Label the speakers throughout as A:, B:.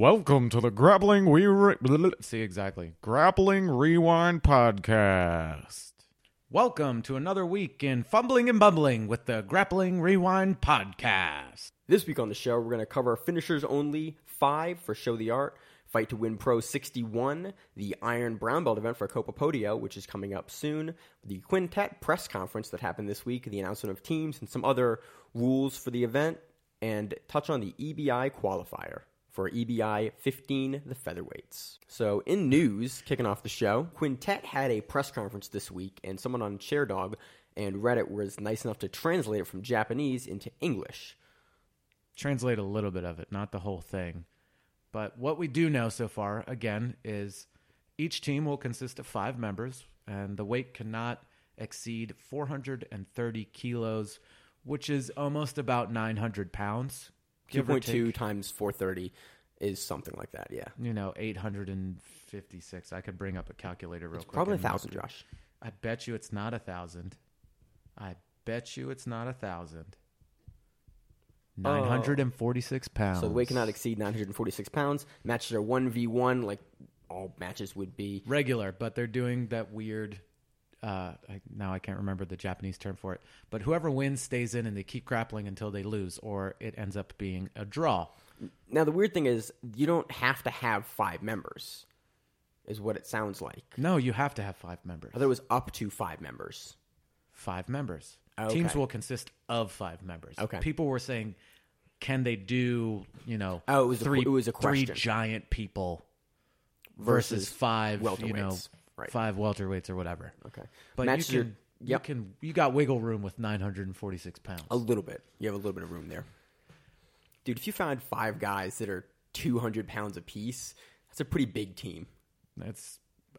A: Welcome to the Grappling We Re- See exactly. Grappling Rewind podcast.
B: Welcome to another week in Fumbling and Bumbling with the Grappling Rewind podcast.
C: This week on the show, we're going to cover finishers only five for Show the Art, Fight to Win Pro 61, the Iron Brown Belt event for Copa Podio, which is coming up soon, the Quintet press conference that happened this week, the announcement of teams, and some other rules for the event, and touch on the EBI qualifier for EBI 15, the featherweights. So, in news, kicking off the show, Quintet had a press conference this week, and someone on Sherdog and Reddit was nice enough to translate it from Japanese into English.
B: Translate a little bit of it, not the whole thing. But what we do know so far, again, is each team will consist of five members, and the weight cannot exceed 430 kilos, which is almost about 900 pounds. Give
C: 2.2 times 430 is something like that, yeah.
B: You know, 856. I could bring up a calculator real quick.
C: Probably a thousand, Josh.
B: I bet you it's not a thousand. I bet you it's not a thousand. Oh. Nine hundred and forty-six pounds.
C: So the weight cannot exceed 946 pounds. Matches are 1v1, like all matches would be.
B: regular, but they're doing that weird. Uh, I, now I can't remember the Japanese term for it. But whoever wins stays in, and they keep grappling until they lose, or it ends up being a draw.
C: Now, the weird thing is, you don't have to have five members, is what it sounds like.
B: No, you have to have five members.
C: I thought it was up to five members.
B: Five members.
C: Okay.
B: Teams will consist of five members.
C: Okay.
B: People were saying, can they do you know?
C: Oh, it was
B: three.
C: qu- it was a question.
B: three giant people versus,
C: Versus
B: five. You know.
C: Right.
B: five welterweights or whatever.
C: Okay.
B: But
C: Matches
B: you can,
C: yep.
B: you can, you got wiggle room with nine hundred and forty-six pounds.
C: A little bit. You have a little bit of room there. Dude, if you found five guys that are 200 pounds apiece, that's a pretty big team.
B: That's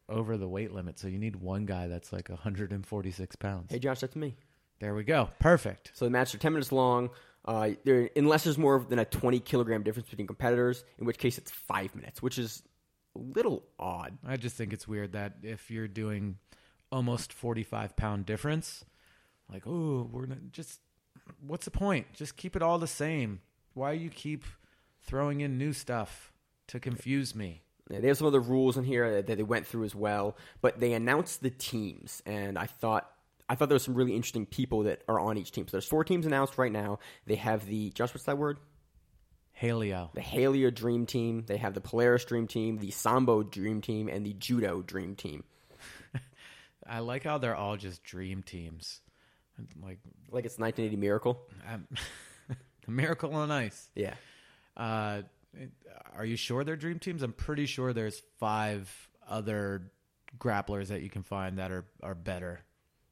B: over the weight limit, so you need one guy that's like 146 pounds.
C: Hey, Josh, that's me.
B: There we go. Perfect.
C: So the matches are 10 minutes long. Uh, there, unless there's more than a 20 kilogram difference between competitors, in which case it's five minutes, which is little odd.
B: I just think it's weird that if you're doing almost 45 pound difference, like, oh, we're not, just, what's the point? Just keep it all the same. Why you keep throwing in new stuff to confuse me?
C: They have some other rules in here that that they went through as well, but they announced the teams, and I thought I thought there was some really interesting people that are on each team. So there's four teams announced right now. They have the Josh, what's that word?
B: Haleo.
C: The Haleo Dream Team. They have the Polaris Dream Team, the Sambo Dream Team, and the Judo Dream Team.
B: I like how they're all just dream teams. Like,
C: Like it's 1980 Miracle.
B: um, miracle on ice.
C: Yeah.
B: Uh, are you sure they're dream teams? I'm pretty sure there's five other grapplers that you can find that are are better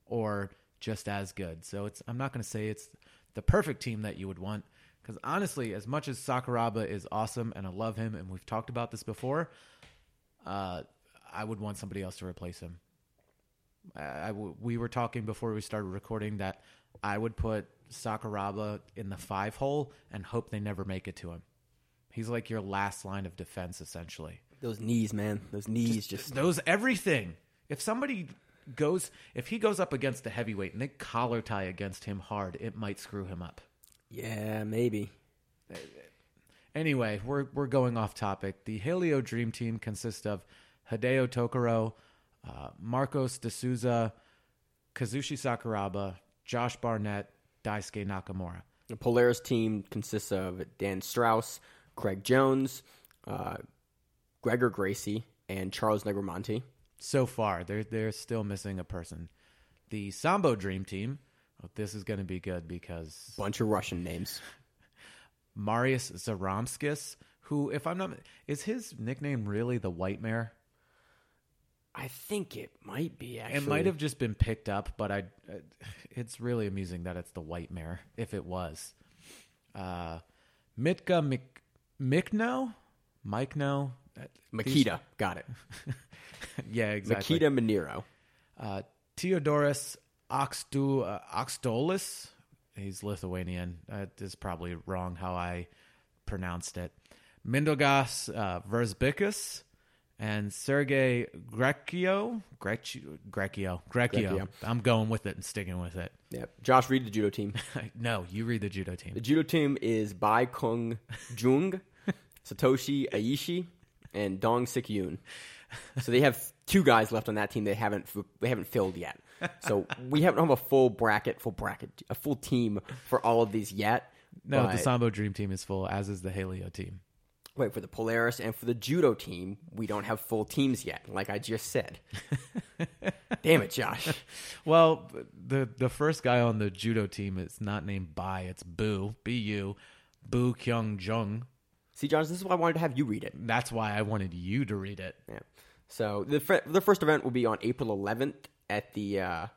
B: or just as good. So it's I'm not going to say it's the perfect team that you would want because honestly, as much as Sakuraba is awesome and I love him and we've talked about this before, uh, I would want somebody else to replace him. I, I w- we were talking before we started recording that I would put Sakuraba in the five hole and hope they never make it to him. He's like your last line of defense, essentially.
C: Those knees, man. Those knees just.
B: Those everything. If somebody goes, if he goes up against a heavyweight and they collar tie against him hard, it might screw him up.
C: Yeah, maybe.
B: Anyway, we're we're going off topic. The Haleo Dream Team consists of Hideo Tokoro, uh, Marcos D'Souza, Kazushi Sakuraba, Josh Barnett, Daisuke Nakamura.
C: The Polaris team consists of Dan Strauss, Craig Jones, uh, Gregor Gracie, and Charles Negromonte.
B: So far, they're they're still missing a person. The Sambo Dream Team. Oh, this is going to be good because
C: Bunch of Russian names.
B: Marius Zaramskis, who, if I'm not, is his nickname really the White Mare?
C: I think it might be actually.
B: It might have just been picked up, but I. It's really amusing that it's the White Mare. If it was, uh, Mitka Mik, Mikno, Mikno, Uh, these-
C: Makita. Got it.
B: yeah, exactly.
C: Makita Manero.
B: Uh, Theodoros Oxdu, uh, Oxdolis. He's Lithuanian. That is probably wrong how I pronounced it. Mindaugas uh, Verzbikus and Sergey Grekio. Grekio. Grekio. Grekio.
C: Grekio.
B: I'm going with it and sticking with it.
C: Yep. Josh, read the judo team.
B: no, you read the judo team.
C: The judo team is Bai Kung Jung, Satoshi Ishii and Dong Sik Yoon. So they have two guys left on that team they haven't they haven't filled yet. So we haven't have a full bracket, full bracket, a full team for all of these yet.
B: No,
C: but-
B: the Sambo Dream Team is full, as is the Haleo team.
C: Wait, for the Polaris and for the judo team, we don't have full teams yet, like I just said. Damn it, Josh.
B: Well, the the first guy on the judo team is not named Bai, it's Boo, B U, Boo Kyung Jung.
C: See, Josh, this is why I wanted to have you read it.
B: That's why I wanted you to read it.
C: Yeah. So the fir- the first event will be on April 11th at the uh,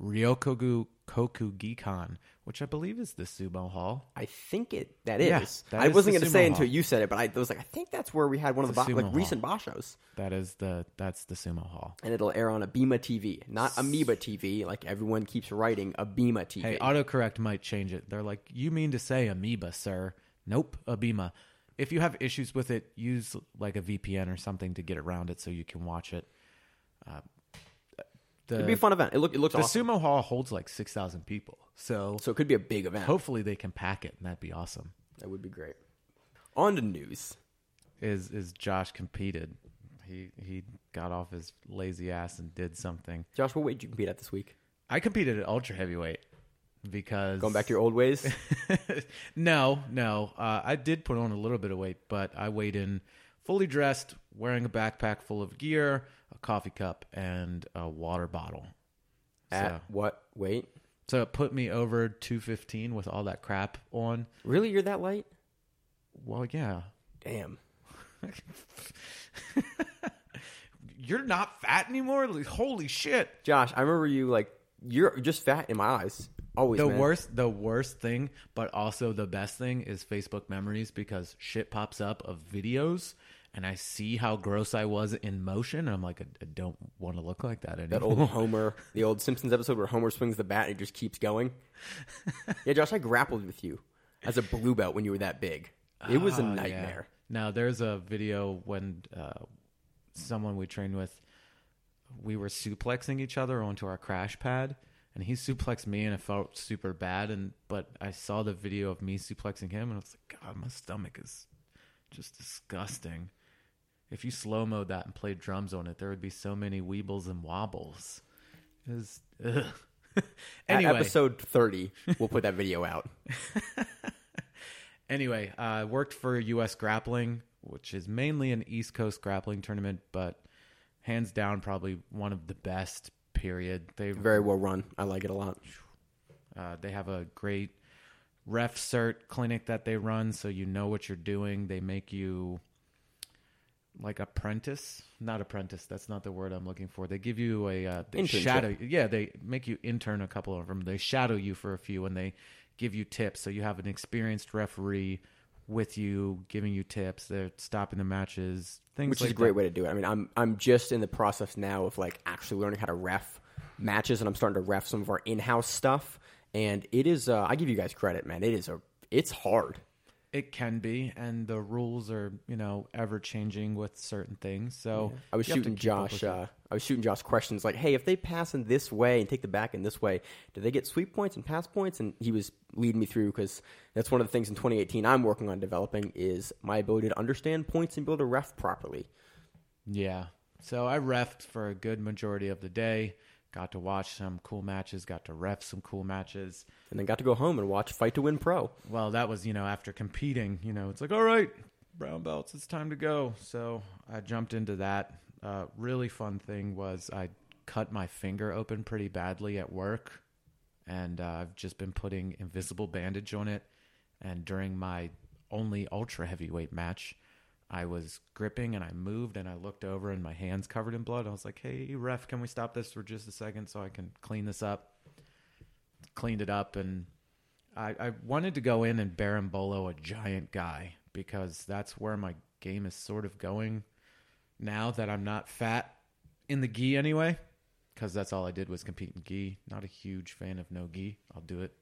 B: Ryokogu Koku Gikan, which I believe is the Sumo Hall.
C: I think it that is.
B: Yeah, that
C: I
B: is
C: wasn't
B: the
C: going to
B: sumo
C: say
B: hall.
C: until you said it, but I was like, I think that's where we had one of the bo-
B: a
C: like
B: sumo
C: recent bashos,
B: That is the that's the Sumo Hall.
C: and it'll air on Abema TV, not Amoeba TV, like everyone keeps writing Abema TV.
B: Hey, autocorrect might change it. They're like, you mean to say amoeba, sir? Nope, abema. If you have issues with it, use like a VPN or something to get around it so you can watch it. Uh, the
C: It'd be a fun event. It look it looks
B: the
C: awesome.
B: sumo hall holds like six thousand people, so
C: so it could be a big event.
B: hopefully they can pack it, and that'd be awesome.
C: That would be great. On to news.
B: Is is Josh competed? He he got off his lazy ass and did something.
C: Josh, what weight did you compete at this week?
B: I competed at ultra heavyweight because
C: Going back to your old ways.
B: no, no. Uh, I did put on a little bit of weight, but I weighed in fully dressed, wearing a backpack full of gear, a coffee cup, and a water bottle.
C: At
B: So,
C: what weight?
B: so it put me over 215 with all that crap on.
C: Really, you're that light?
B: Well, yeah.
C: Damn.
B: You're not fat anymore? Holy shit.
C: Josh, I remember you like you're just fat in my eyes. Always.
B: The
C: man.
B: worst, the worst thing, but also the best thing is Facebook memories because shit pops up of videos and I see how gross I was in motion. And I'm like, I, I don't want to look like that anymore.
C: That old Homer, the old Simpsons episode where Homer swings the bat and it just keeps going. yeah, Josh, I grappled with you as a blue belt when you were that big. It was a
B: Oh, yeah.
C: nightmare.
B: Now there's a video when uh, someone we trained with, we were suplexing each other onto our crash pad, and he suplexed me, and it felt super bad. And but I saw the video of me suplexing him, and I was like, God, my stomach is just disgusting. If you slow mode that and played drums on it, there would be so many weebles and wobbles. It was, ugh.
C: At
B: anyway,
C: episode 30, we'll put that video out.
B: Anyway, I worked for U.S. Grappling, which is mainly an East Coast grappling tournament, but hands down, probably one of the best. Period. They
C: Very well run. I like it a lot.
B: uh, they have a great ref cert clinic that they run, so you know what you're doing. They make you like apprentice, not apprentice. That's not the word I'm looking for. They give you a uh, they
C: Internship.
B: shadow. Yeah, they make you intern a couple of them. They shadow you for a few, and they give you tips. So you have an experienced referee with you, giving you tips. They're stopping the matches, things
C: Which
B: like
C: is a great
B: that.
C: way to do it. I mean, I'm I'm just in the process now of like actually learning how to ref matches, and I'm starting to ref some of our in-house stuff. And it is, uh, I give you guys credit, man. It is a, it's hard.
B: It can be, and the rules are you know ever changing with certain things. So
C: I was
B: you have to
C: shooting Josh. Uh, I was shooting Josh questions like, "Hey, if they pass in this way and take the back in this way, do they get sweep points and pass points?" And he was leading me through because that's one of the things in 2018 I'm working on developing is my ability to understand points and be able to ref properly.
B: Yeah. So I refed for a good majority of the day. Got to watch some cool matches. Got to ref some cool matches.
C: And then got to go home and watch Fight to Win Pro.
B: Well, that was you know after competing. You know, it's like all right, brown belts, it's time to go. So I jumped into that. Uh, really fun thing was I cut my finger open pretty badly at work, and uh, I've just been putting invisible bandage on it. And during my only ultra heavyweight match, I was gripping and I moved and I looked over and my hands covered in blood. I was like, "Hey, ref, can we stop this for just a second so I can clean this up?" Cleaned it up and I, I wanted to go in and berimbolo a giant guy because that's where my game is sort of going now that I'm not fat in the gi anyway. Because that's all I did was compete in gi. Not a huge fan of no gi. I'll do it,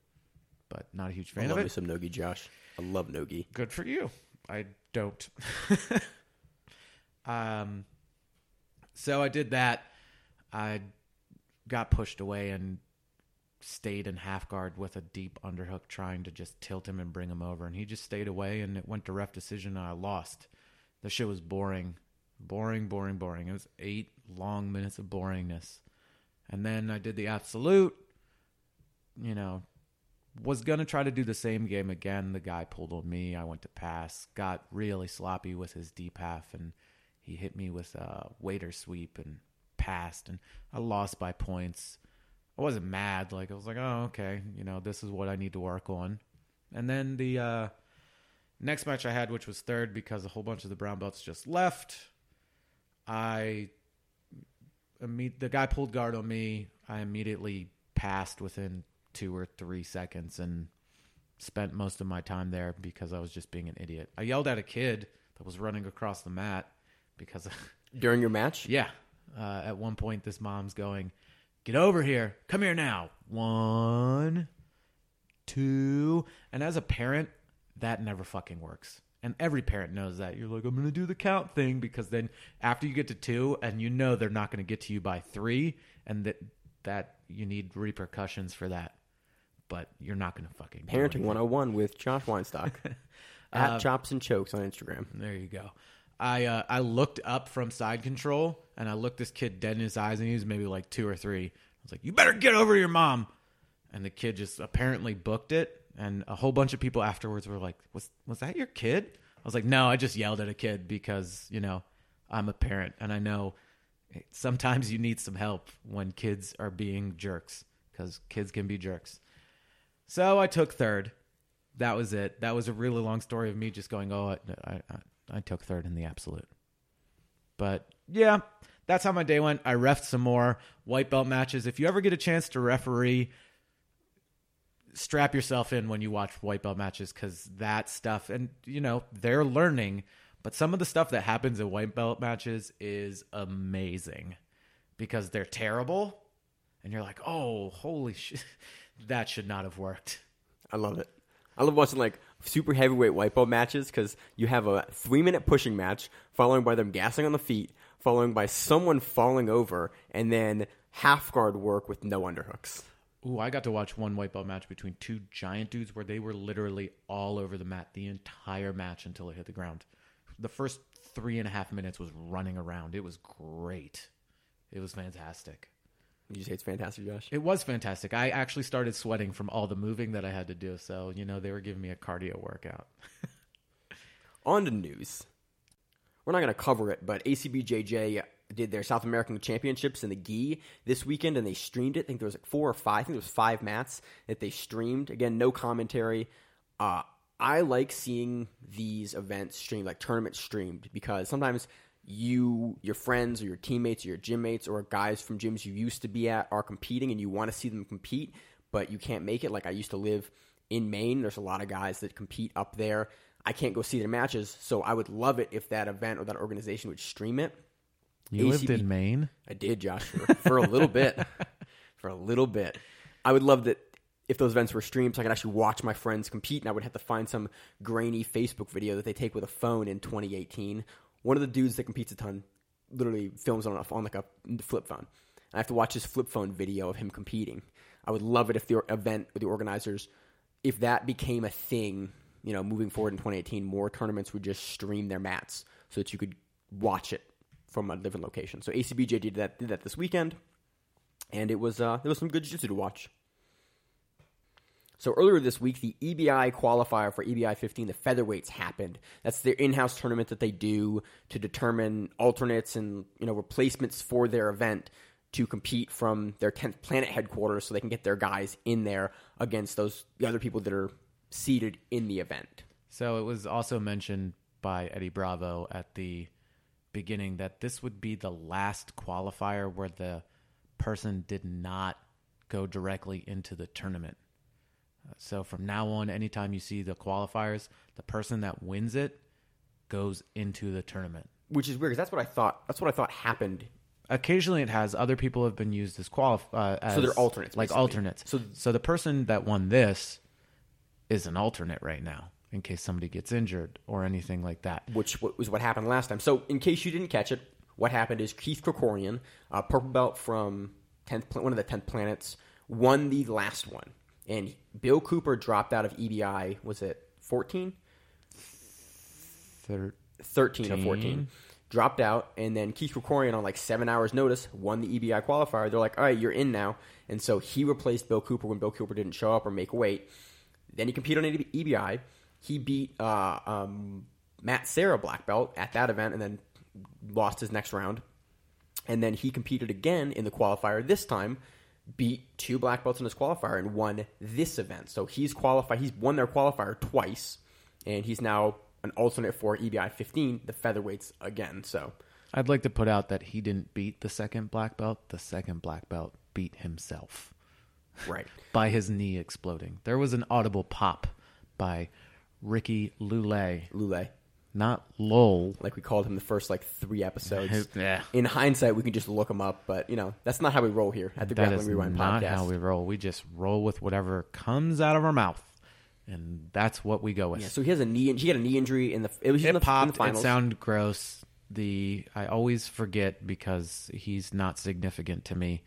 B: but not a huge
C: I
B: fan
C: love
B: of
C: me
B: it.
C: some nogi, Josh. I love nogi.
B: Good for you. I don't. um, so I did that. I got pushed away, and stayed in half guard with a deep underhook, trying to just tilt him and bring him over, and he just stayed away, and it went to ref decision, and I lost. The shit was boring, boring, boring, boring. It was eight long minutes of boringness, and then I did the absolute. You know, was gonna try to do the same game again. The guy pulled on me. I went to pass, got really sloppy with his deep half, and he hit me with a waiter sweep and passed, and I lost by points. I wasn't mad. Like I was like, oh okay, you know, this is what I need to work on. And then the uh, next match I had, which was third because a whole bunch of the brown belts just left. I the guy pulled guard on me. I immediately passed within two or three seconds and spent most of my time there because I was just being an idiot. I yelled at a kid that was running across the mat because,
C: During your match?
B: yeah, uh, at one point this mom's going, "Get over here! Come here now!" One, two, and as a parent, that never fucking works. And every parent knows that. You're like, I'm gonna do the count thing because then after you get to two, and you know they're not gonna get to you by three, and that that you need repercussions for that. But you're not gonna fucking do
C: Parenting
B: anything.
C: 101 with Josh Weinstock. At Chops and Chokes on Instagram.
B: There you go. I uh, I looked up from side control and I looked this kid dead in his eyes and he was maybe like two or three. I was like, "You better get over to your mom," and the kid just apparently booked it. And a whole bunch of people afterwards were like, "Was was that your kid?" I was like, "No, I just yelled at a kid because you know I'm a parent and I know sometimes you need some help when kids are being jerks because kids can be jerks." So I took third. That was it. That was a really long story of me just going, "Oh, I, I, I took third in the absolute." But yeah, that's how my day went. I refed some more white belt matches. If you ever get a chance to referee, strap yourself in when you watch white belt matches because that stuff, and you know they're learning. But some of the stuff that happens in white belt matches is amazing because they're terrible, and you're like, "Oh, holy shit, that should not have worked."
C: I love it. I love watching like super heavyweight white belt matches because you have a three minute pushing match, following by them gassing on the feet, following by someone falling over, and then half guard work with no underhooks.
B: Ooh, I got to watch one white belt match between two giant dudes where they were literally all over the mat the entire match until it hit the ground. The first three and a half minutes was running around. It was great. It was fantastic.
C: You say it's fantastic, Josh.
B: It was fantastic. I actually started sweating from all the moving that I had to do. So, you know, they were giving me a cardio workout.
C: On to news. We're not going to cover it, but ACBJJ did their South American Championships in the GI this weekend, and they streamed it. I think there was like four or five. I think there was five mats that they streamed. Again, no commentary. Uh, I like seeing these events streamed, like tournaments streamed, because sometimes you, your friends, or your teammates, or your gym mates, or guys from gyms you used to be at are competing, and you want to see them compete, but you can't make it. Like I used to live in Maine. There's a lot of guys that compete up there. I can't go see their matches, so I would love it if that event or that organization would stream it.
B: You lived in Maine?
C: I did, Josh, for, for a little bit. For a little bit. I would love that if those events were streamed so I could actually watch my friends compete and I would have to find some grainy Facebook video that they take with a phone in 2018. One of the dudes that competes a ton literally films on, a, on like a flip phone. I have to watch his flip phone video of him competing. I would love it if the event or the organizers, if that became a thing, you know, moving forward in 2018, more tournaments would just stream their mats so that you could watch it from a different location. So ACBJJ did that did that this weekend, and it was uh, there was some good jiu-jitsu to watch. So earlier this week, the EBI qualifier for EBI 15, the featherweights happened. That's their in-house tournament that they do to determine alternates and you know replacements for their event to compete from their 10th planet headquarters, so they can get their guys in there against those the other people that are seated in the event.
B: So it was also mentioned by Eddie Bravo at the beginning that this would be the last qualifier where the person did not go directly into the tournament. Uh, So from now on, anytime you see the qualifiers, the person that wins it goes into the tournament.
C: Which is weird because that's what I thought. That's what I thought happened
B: Occasionally, it has other people have been used as qualif. Uh, as,
C: So they're alternates,
B: like
C: basically.
B: alternates.
C: So-
B: So, the person that won this is an alternate right now, in case somebody gets injured or anything like that.
C: which was what happened last time. So, in case you didn't catch it, what happened is Keith Krikorian, a purple belt from 10th, one of the 10th planets, won the last one. And Bill Cooper dropped out of EBI, was it 14?
B: Thir-
C: 13 or 14. Dropped out, and then Keith Krikorian on like seven hours' notice won the EBI qualifier. They're like, all right, you're in now. And so he replaced Bill Cooper when Bill Cooper didn't show up or make weight. Then he competed on EBI. He beat uh, um, Matt Sarah black belt at that event and then lost his next round. And then he competed again in the qualifier this time, beat two black belts in his qualifier, and won this event. So he's qualified. He's won their qualifier twice, and he's now an alternate for EBI 15, the featherweights again. So
B: I'd like to put out that he didn't beat the second black belt. The second black belt beat himself
C: right,
B: by his knee exploding. There was an audible pop by Ricky Lule,
C: Lule,
B: not Lowell.
C: like we called him the first like three episodes.
B: Yeah.
C: In hindsight, we can just look him up, but you know that's not how we roll here at the
B: That
C: Grappling Rewind
B: not
C: podcast.
B: how we roll. We just roll with whatever comes out of our mouth, and that's what we go with.
C: yeah, so he has a knee. He had a knee injury in the. It was in
B: it
C: the, in
B: popped.
C: the
B: It
C: finals.
B: sounded gross. The I always forget because he's not significant to me.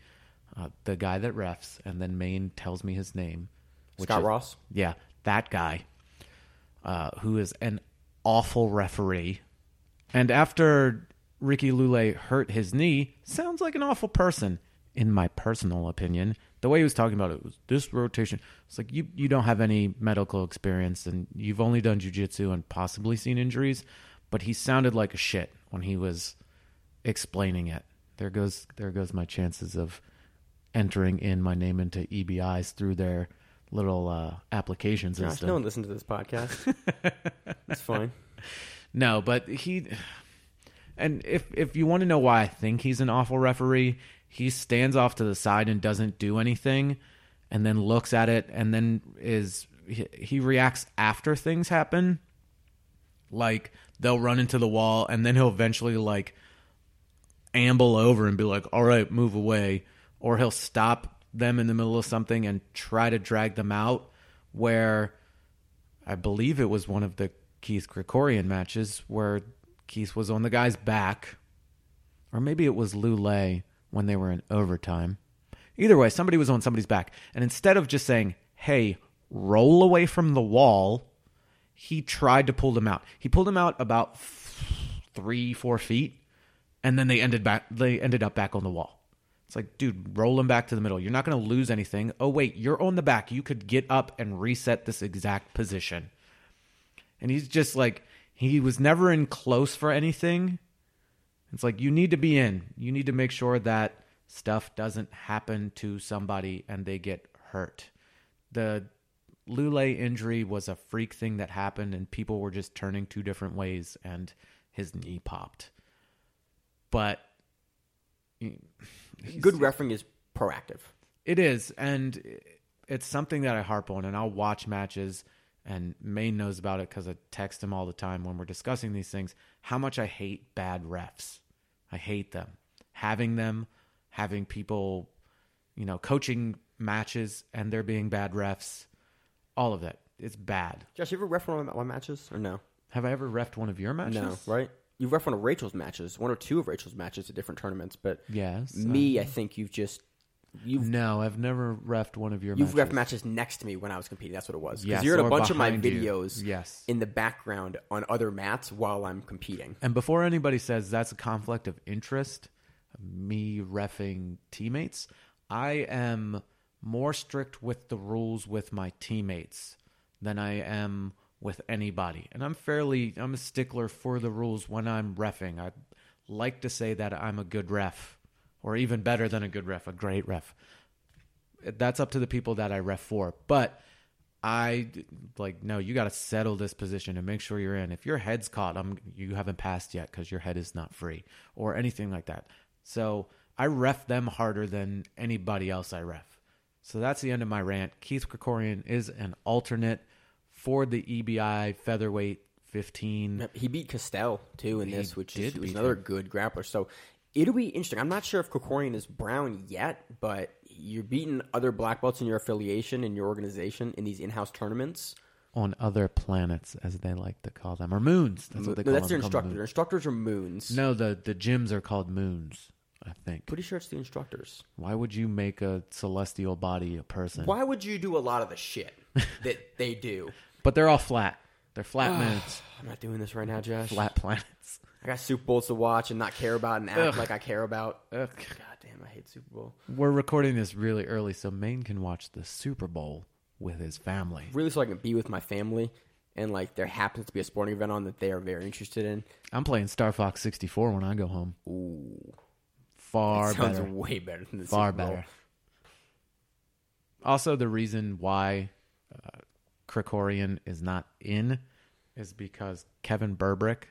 B: Uh, the guy that refs, and then Maine tells me his name.
C: Scott
B: is-
C: Ross.
B: Yeah, that guy, uh, who is an awful referee. And after Ricky Lule hurt his knee, sounds like an awful person, in my personal opinion. The way he was talking about it was this rotation. It's like you you don't have any medical experience and you've only done jujitsu and possibly seen injuries, but he sounded like a shit when he was explaining it. There goes there goes my chances of entering in my name into EBIs through their little uh, application
C: Gosh,
B: system.
C: no one listens to this podcast. it's fine.
B: No, but he and if if you want to know why I think he's an awful referee, he stands off to the side and doesn't do anything and then looks at it and then is he, he reacts after things happen. Like they'll run into the wall and then he'll eventually like amble over and be like, "All right, move away," or he'll stop them in the middle of something and try to drag them out where I believe it was one of the Keith Krikorian matches where Keith was on the guy's back, or maybe it was Lule when they were in overtime. Either way, somebody was on somebody's back, and instead of just saying, "Hey, roll away from the wall," he tried to pull them out. He pulled them out about three, four feet, and then they ended back. They ended up back on the wall. It's like, dude, roll him back to the middle. You're not going to lose anything. Oh wait, you're on the back. You could get up and reset this exact position. And he's just like, he was never in close for anything. It's like you need to be in. You need to make sure that stuff doesn't happen to somebody and they get hurt. The Lule injury was a freak thing that happened and people were just turning two different ways and his knee popped. But
C: Good refereeing is proactive.
B: It is, and it's something that I harp on, and I'll watch matches. And Maine knows about it because I text him all the time when we're discussing these things. How much I hate bad refs. I hate them. Having them, having people, you know, coaching matches and there being bad refs. All of that. It's bad.
C: Josh, you ever ref one of my matches or no?
B: Have I ever refed one of your matches?
C: No, right? You've ref one of Rachel's matches, one or two of Rachel's matches at different tournaments, but
B: Yes.
C: me, um, I think you've just you've
B: No, I've never refed one of your
C: you've
B: matches.
C: ref matches next to me when I was competing. That's what it was. Because
B: Yes,
C: you're in a bunch of my
B: behind you.
C: videos
B: Yes.
C: in the background on other mats while I'm competing.
B: And before anybody says that's a conflict of interest, me refing teammates, I am more strict with the rules with my teammates than I am with anybody. And I'm fairly I'm a stickler for the rules when I'm refing. I like to say that I'm a good ref or even better than a good ref, a great ref. That's up to the people that I ref for. But I like no. You got to settle this position and make sure you're in. If your head's caught, I'm you haven't passed yet because your head is not free or anything like that. So I ref them harder than anybody else I ref. So that's the end of my rant. Keith Krikorian is an alternate for the EBI featherweight 15.
C: He beat Castell too in
B: He
C: this, which
B: did
C: is was another
B: him.
C: good grappler. So it'll be interesting. I'm not sure if Krikorian is brown yet, but you're beating other black belts in your affiliation in your organization in these in-house tournaments.
B: on other planets, as they like to call them, or moons. That's what they
C: No,
B: call
C: that's
B: them.
C: their
B: They call them
C: instructor. Their instructors are moons.
B: No, the the gyms are called moons. I think.
C: Pretty sure it's the instructors.
B: Why would you make a celestial body a person?
C: Why would you do a lot of the shit that they do?
B: But they're all flat. They're flat minutes,
C: I'm not doing this right now, Josh.
B: flat planets.
C: I got Super Bowls to watch and not care about and act
B: Ugh.
C: like I care about.
B: Ugh.
C: God damn, I hate Super Bowl.
B: We're recording this really early, so Maine can watch the Super Bowl with his family.
C: Really, so I can be with my family and like there happens to be a sporting event on that they are very interested in.
B: I'm playing Star Fox 64 when I go home.
C: Ooh,
B: Far
C: sounds
B: better.
C: way better than the
B: Far
C: Super Bowl.
B: better. Also, the reason why uh, Krikorian is not in is because Kevin Burbrick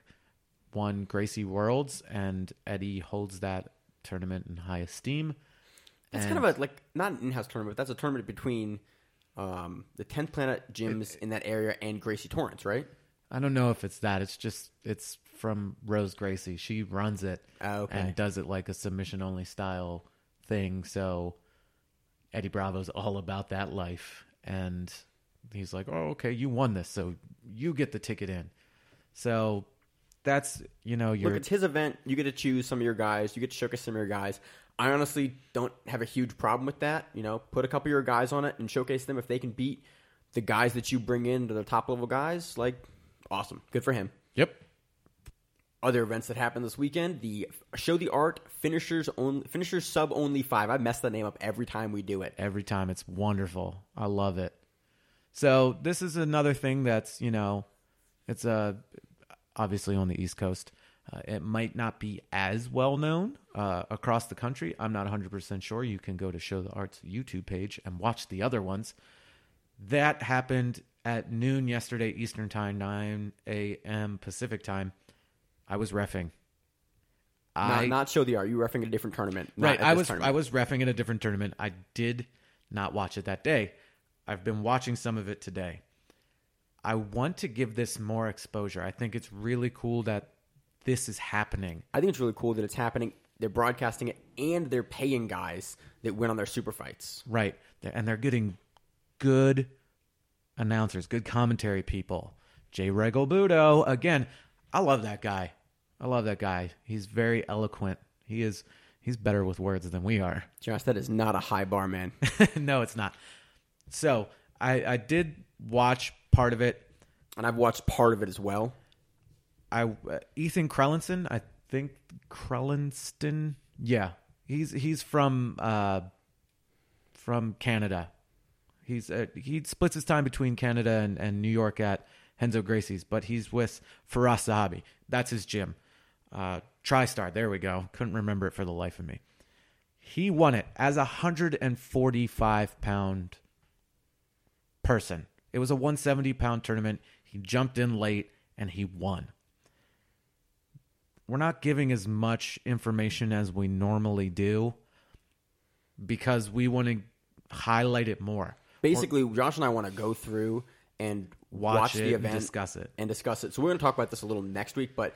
B: won Gracie Worlds, and Eddie holds that tournament in high esteem.
C: That's
B: And-
C: kind of a like not an in-house tournament. That's a tournament between um, the Tenth Planet gyms in that area and Gracie Torrance, right?
B: I don't know if it's that. It's just it's from Rose Gracie. She runs it
C: Oh, okay.
B: and does it like a submission only style thing. So Eddie Bravo's all about that life, and he's like, "Oh, okay, you won this, so you get the ticket in." So that's you know your
C: Look, it's his event. You get to choose some of your guys. You get to showcase some of your guys. I honestly don't have a huge problem with that. You know, put a couple of your guys on it and showcase them. If they can beat the guys that you bring in to the top level guys, like awesome, good for him.
B: yep.
C: Other events that happened this weekend: the show the art finishers only finishers sub only five. I mess that name up every time we do it.
B: every time. It's wonderful. I love it. So this is another thing that's you know, it's uh, obviously on the East Coast. Uh, it might not be as well known uh, across the country. I'm not 100 percent sure. You can go to Show the Arts YouTube page and watch the other ones. That happened at noon yesterday Eastern Time, 9 a.m. Pacific Time. I was refing.
C: I, not, not show the art. You referring a different tournament,
B: right i was
C: tournament.
B: i was refing in a different tournament i did not watch it that day i've been watching some of it today. I want to give this more exposure. I think it's really cool that this is happening.
C: I think it's really cool that it's happening. They're broadcasting it, and they're paying guys that win on their super fights.
B: right. And they're getting good announcers good commentary people. Jay regalbudo again i love that guy. I love that guy. He's very eloquent. He is he's better with words than we are.
C: Josh, that is not a high bar, man.
B: no, it's not. So I, I did watch part of it.
C: and I've watched part of it as well.
B: I uh, Ethan Krellinson, I think Crelinsten. Yeah, he's he's from uh, from Canada. He's uh, he splits his time between Canada and, and New York at Renzo Gracie's, but he's with Firas Zahabi. That's his gym. Uh, TriStar. There we go. Couldn't remember it for the life of me. He won it as a 145 pound person. It was a 170 pound tournament. He jumped in late and he won. We're not giving as much information as we normally do because we want to highlight it more.
C: Basically, Josh and I want to go through and
B: Watch
C: watch, the
B: and
C: event,
B: discuss it.
C: and discuss it. So we're going to talk about this a little next week, but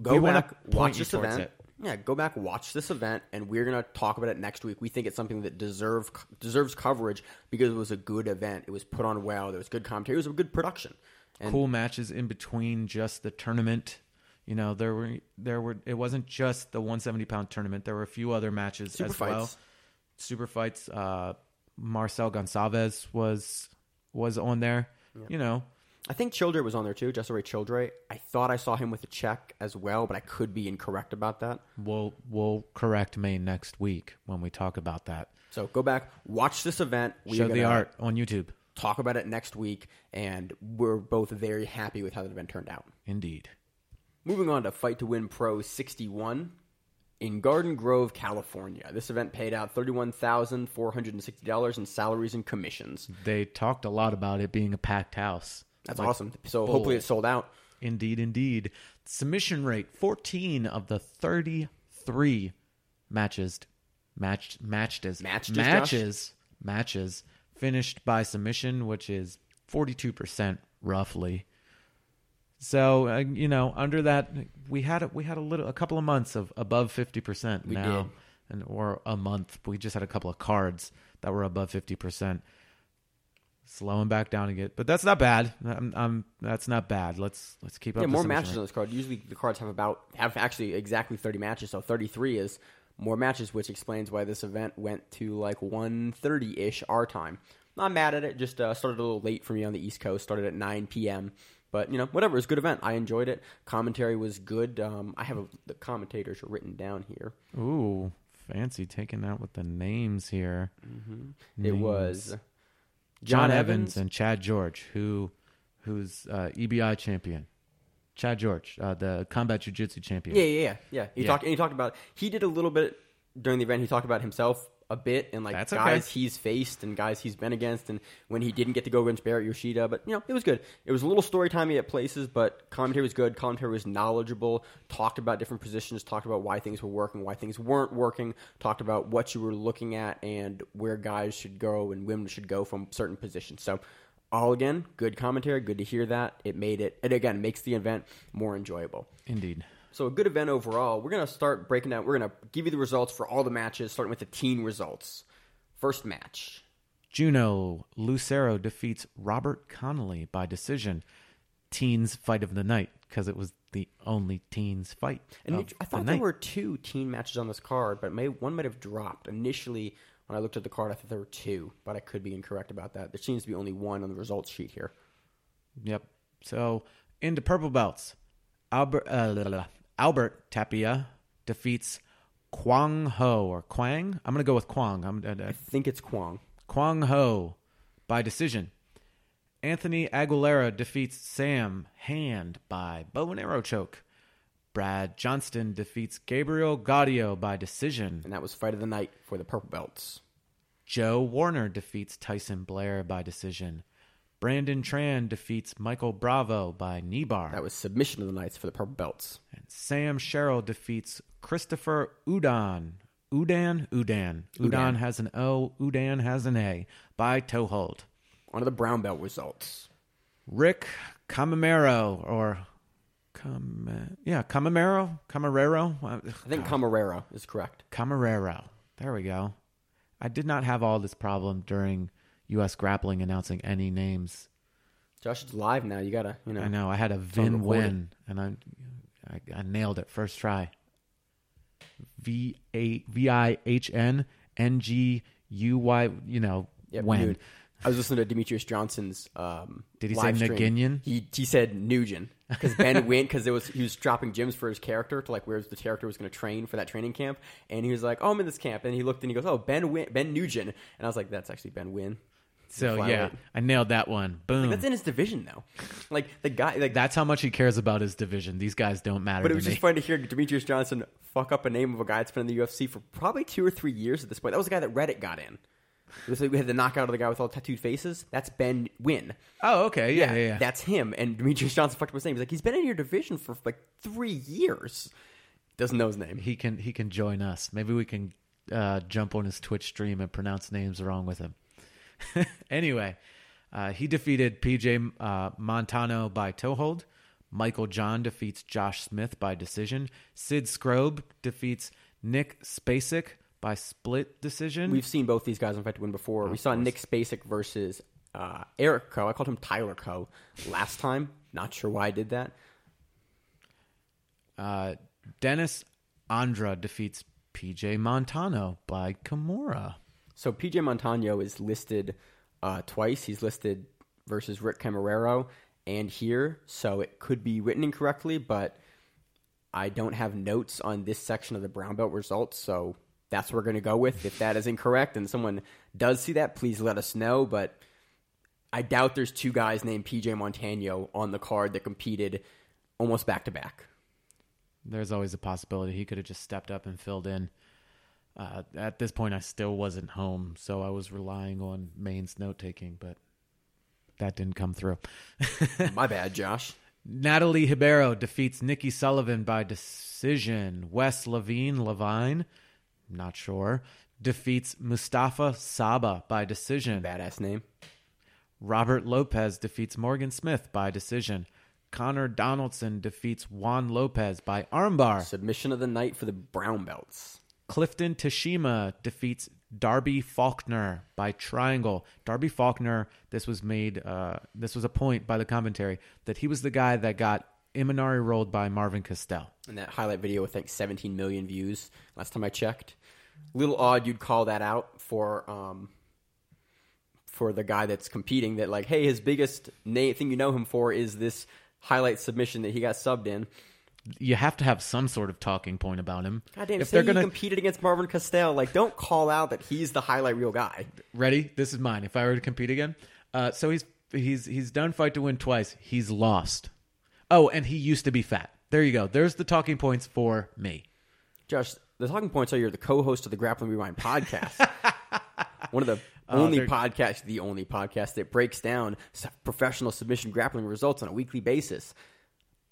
C: go
B: We
C: back, watch this event.
B: it.
C: Yeah, go back, watch this event, and we're going to talk about it next week. We think it's something that deserve deserves coverage because it was a good event. It was put on well. There was good commentary. It was a good production. And
B: cool matches in between just the tournament. You know, there were there were it wasn't just the 170 pound tournament. There were a few other matches
C: Super
B: as well. Super fights. Uh, Marcel Gonçalves was was on there. You know,
C: I think Childre was on there too, Jesseray Childre. I thought I saw him with a check as well, but I could be incorrect about that.
B: we'll we'll correct Maine next week when we talk about that.
C: So go back, watch this event. We
B: Show the art on YouTube.
C: Talk about it next week, and we're both very happy with how the event turned out.
B: Indeed.
C: Moving on to Fight to Win Pro 61 in Garden Grove, California. This event paid out $31,460 in salaries and commissions.
B: They talked a lot about it being a packed house.
C: That's
B: Like,
C: awesome. So
B: full.
C: hopefully it sold out.
B: Indeed, indeed. Submission rate 14 of the 33 matches matched matched as
C: Matched
B: matches matches finished by submission, which is 42% roughly. So, uh, you know, under that we had a, we had a little a couple of months of above 50%
C: We
B: now
C: did.
B: and or a month. We just had a couple of cards that were above 50% slowing back down again. But that's not bad. I'm, I'm, that's not bad. Let's let's keep up.
C: Yeah, more matches on this card. Usually the cards have about have actually exactly 30 matches, so 33 is more matches, which explains why this event went to like 1.30 ish our time. Not mad at it. Just uh, started a little late for me on the East Coast. Started at 9 p.m. But you know, whatever. It was a good event. I enjoyed it. Commentary was good. Um, I have a, the commentators are written down here.
B: Ooh, fancy taking out with the names here.
C: It was
B: John, Evans, and Chad George, who who's uh, EBI champion. Chad George, uh, the combat jiu-jitsu champion.
C: Yeah, yeah, yeah. yeah. He
B: Yeah.
C: talked he talked about he did a little bit during the event. He talked about himself a bit and like
B: That's okay.
C: guys he's faced and guys he's been against and when he didn't get to go against Barrett Yoshida. But you know, it was good. It was a little story timey at places, but commentary was good. Commentary was knowledgeable. Talked about different positions. Talked about why things were working, why things weren't working. Talked about what you were looking at and where guys should go and women should go from certain positions. So. All again, good commentary. Good to hear that. It made it, it again makes the event more enjoyable.
B: Indeed.
C: So a good event overall. We're gonna start breaking down. We're gonna give you the results for all the matches, starting with the teen results. First match.
B: Juno Lucero defeats Robert Connolly by decision. Teens fight of the night because it was the only teens fight.
C: And I
B: the
C: thought there
B: night.
C: were two teen matches on this card, but may, one might have dropped. Initially, when I looked at the card, I thought there were two, but I could be incorrect about that. There seems to be only one on the results sheet here.
B: Yep. So into purple belts, Albert uh. Albert Tapia defeats Kwang Ho or Kwang. I'm gonna go with Kwang. I'm uh, uh,
C: I think it's Kwang.
B: Kwang Ho by decision. Anthony Aguilera defeats Sam Hand by bow and arrow choke. Brad Johnston defeats Gabriel Gaudio by decision.
C: And that was fight of the night for the purple belts.
B: Joe Warner defeats Tyson Blair by decision. Brandon Tran defeats Michael Bravo by knee bar.
C: That was submission of the nights for the purple belts.
B: And Sam Sherrill defeats Christopher Udan. Udan? Udan. Udon
C: Udan.
B: has an O, Udan has an A by toe hold.
C: On to the brown belt results.
B: Rick Camamero or Cam yeah, Camamero, Camarero, Uh,
C: I think Camarera is correct.
B: Camarero. There we go. I did not have all this problem during U.S. grappling announcing any names.
C: Josh, it's live now. You gotta, you know.
B: I know I had a
C: Vinh
B: Nguyen, and I, I I nailed it first try. V A V I H N N G U Y. You know
C: Yep,
B: when.
C: Nude. I was listening to Demetrious Johnson's. Um,
B: Did he say. Naginian?
C: He he said Nugent because Ben went because it was he was dropping gyms for his character to like where the character was going to train for that training camp, and he was like, "Oh, I'm in this camp," and he looked and he goes, "Oh, Ben Nguyen, Ben Nugent," and I was like, "That's actually Ben Nguyen."
B: So yeah, I nailed that one. Boom.
C: That's in his division though. Like the guy, like
B: That's how much he cares about his division. These guys don't matter
C: But it was
B: me.
C: just fun to hear Demetrious Johnson fuck up a name of a guy that's been in the UFC for probably two or three years at this point. That was the guy that Reddit got in. It was like we had the knockout of the guy with all the tattooed faces. That's Ben Nguyen.
B: oh, okay, yeah, yeah, yeah.
C: That's him. And Demetrious Johnson fucked up his name. He's like, he's been in your division for like three years. Doesn't know his name.
B: he can he can join us. Maybe we can uh, jump on his Twitch stream and pronounce names wrong with him. anyway, uh, he defeated PJ uh, Montano by toehold. Michael John defeats Josh Smith by decision. Sid Scrobe defeats Nick Spacek by split decision.
C: We've seen both these guys in fact, Win before. we saw Nick Spacek versus uh, Eric Coe. I called him Tyler Coe last time. Not sure why I did that.
B: uh, Dennis Andra defeats PJ Montano by Kimura.
C: So PJ Montano is listed uh, twice. He's listed versus Rick Camarero and here, so it could be written incorrectly, but I don't have notes on this section of the brown belt results, so that's what we're going to go with. If that is incorrect and someone does see that, please let us know. But I doubt there's two guys named PJ Montano on the card that competed almost back to back.
B: There's always a possibility he could have just stepped up and filled in. Uh, at this point, I still wasn't home, so I was relying on Maine's note taking, but that didn't come through.
C: My bad, Josh.
B: Natalie Hibero defeats Nikki Sullivan by decision. Wes Levine, Levine, not sure, defeats Mustafa Saba by decision.
C: Badass name.
B: Robert Lopez defeats Morgan Smith by decision. Connor Donaldson defeats Juan Lopez by armbar.
C: Submission of the night for the brown belts.
B: Clifton Tashima defeats Darby Faulkner by triangle. Darby Faulkner, this was made, uh, this was a point by the commentary that he was the guy that got Imanari rolled by Marvin Castell.
C: And that highlight video, with like 17 million views last time I checked. Little odd you'd call that out for um, for the guy that's competing. That like, hey, his biggest na- thing you know him for is this highlight submission that he got subbed in.
B: You have to have some sort of talking point about him.
C: God damn,
B: if
C: say
B: they're gonna
C: competed against Marvin Castell. Like, don't call out that he's the highlight reel guy.
B: ready, this is mine. If I were to compete again, uh, so he's he's he's done fight to win twice. He's lost. Oh, and he used to be fat. There you go. There's the talking points for me.
C: Josh, the talking points are you're the co-host of the Grappling Rewind podcast. One of the only
B: they're-
C: podcast, the only podcast that breaks down professional submission grappling results on a weekly basis.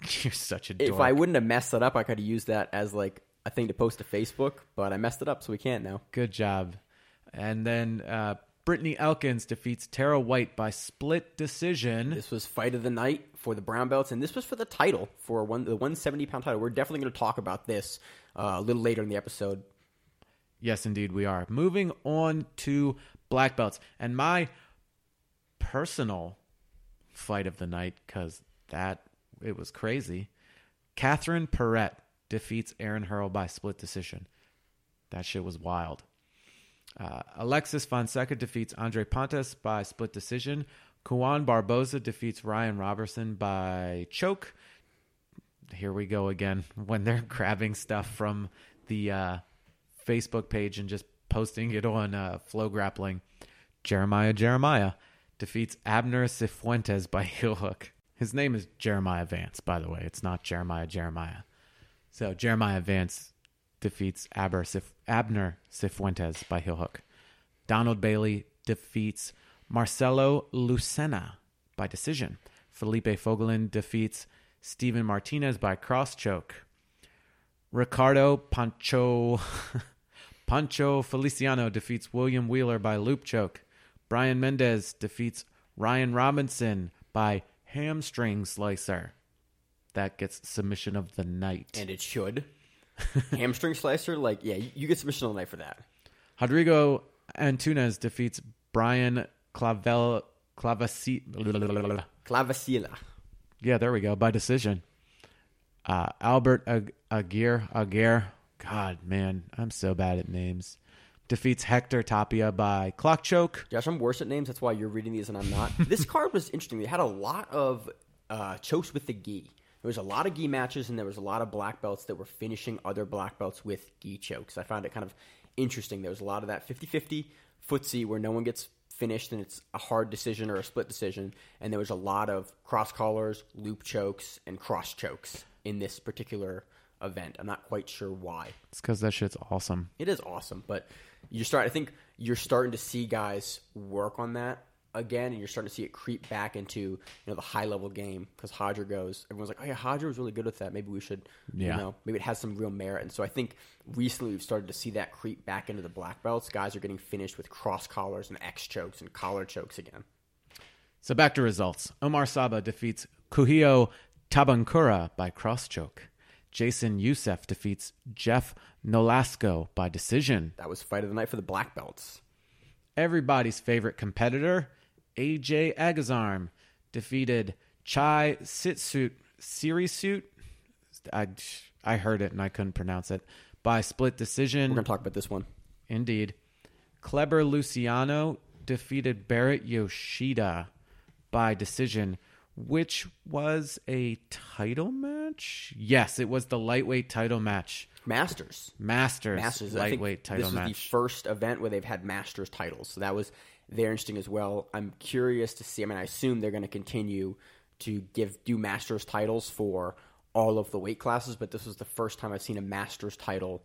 B: You're such a dork.
C: If I wouldn't have messed that up, I could have used that as like a thing to post to Facebook, but I messed it up, so we can't now.
B: Good job. And then uh, Brittany Elkins defeats Tara White by split decision.
C: This was fight of the night for the brown belts, and this was for the title for one the 170 pound title. We're definitely going to talk about this uh, a little later in the episode.
B: Yes, indeed, we are. Moving on to black belts. And my personal fight of the night, because that, it was crazy. Catherine Perret defeats Erin Herle by split decision. That shit was wild. Uh, Alexis Fonseca defeats Andre Pontes by split decision. Kuan Barboza defeats Ryan Robertson by choke. Here we go again when they're grabbing stuff from the uh, Facebook page and just posting it on uh, Flow Grappling. Jeremiah Jeremiah defeats Abner Cifuentes by heel hook. His name is Jeremiah Vance, by the way. It's not Jeremiah Jeremiah. So Jeremiah Vance defeats Aber Cif- Abner Cifuentes by heel hook. Donald Bailey defeats Marcelo Lucena by decision. Felipe Fogelin defeats Steven Martinez by cross choke. Ricardo Pancho Pancho Feliciano defeats William Wheeler by loop choke. Brian Mendez defeats Ryan Robinson by hamstring slicer. That gets submission of the night.
C: And it should. Hamstring slicer, like, yeah, you, get submission of the night for that.
B: Rodrigo Antunes defeats Brian Clavel Clavasi.
C: Clavicilla.
B: Yeah, there we go. By decision. Uh, Albert Aguirre, Aguirre, God, man, I'm so bad at names. Defeats Hector Tapia by clock choke.
C: Josh, I'm worse at names. That's why you're reading these and I'm not. this card was interesting. They had a lot of uh, chokes with the gi. There was a lot of gi matches, and there was a lot of black belts that were finishing other black belts with gi chokes. I found it kind of interesting. There was a lot of that 50 50 footsie where no one gets finished and it's a hard decision or a split decision. And there was a lot of cross collars, loop chokes, and cross chokes in this particular event. I'm not quite sure why.
B: It's because that shit's awesome.
C: It is awesome, but you start. I think you're starting to see guys work on that again, and you're starting to see it creep back into you know the high level game because Roger goes. Everyone's like, "Oh yeah, Roger was really good with that. Maybe we should,
B: Yeah.
C: you know, maybe it has some real merit." And so I think recently we've started to see that creep back into the black belts. Guys are getting finished with cross collars and X chokes and collar chokes again.
B: So back to results. Omar Saba defeats Kuhio Tabankura by cross choke. Jason Youssef defeats Jeff Nolasco by decision.
C: That was fight of the night for the black belts.
B: Everybody's favorite competitor, AJ Agazarm, defeated Chai Sitsut Suit. I, I heard it and I couldn't pronounce it. By split decision.
C: We're gonna talk about this one.
B: Indeed. Kleber Luciano defeated Barrett Yoshida by decision, which was a title match. Yes, it was the lightweight title match.
C: Masters.
B: Masters,
C: Masters.
B: Lightweight title
C: this
B: match.
C: was the first event where they've had Masters titles, so that was very interesting as well. I'm curious to see. I mean, I assume they're going to continue to give do Masters titles for all of the weight classes, but this was the first time I've seen a Masters title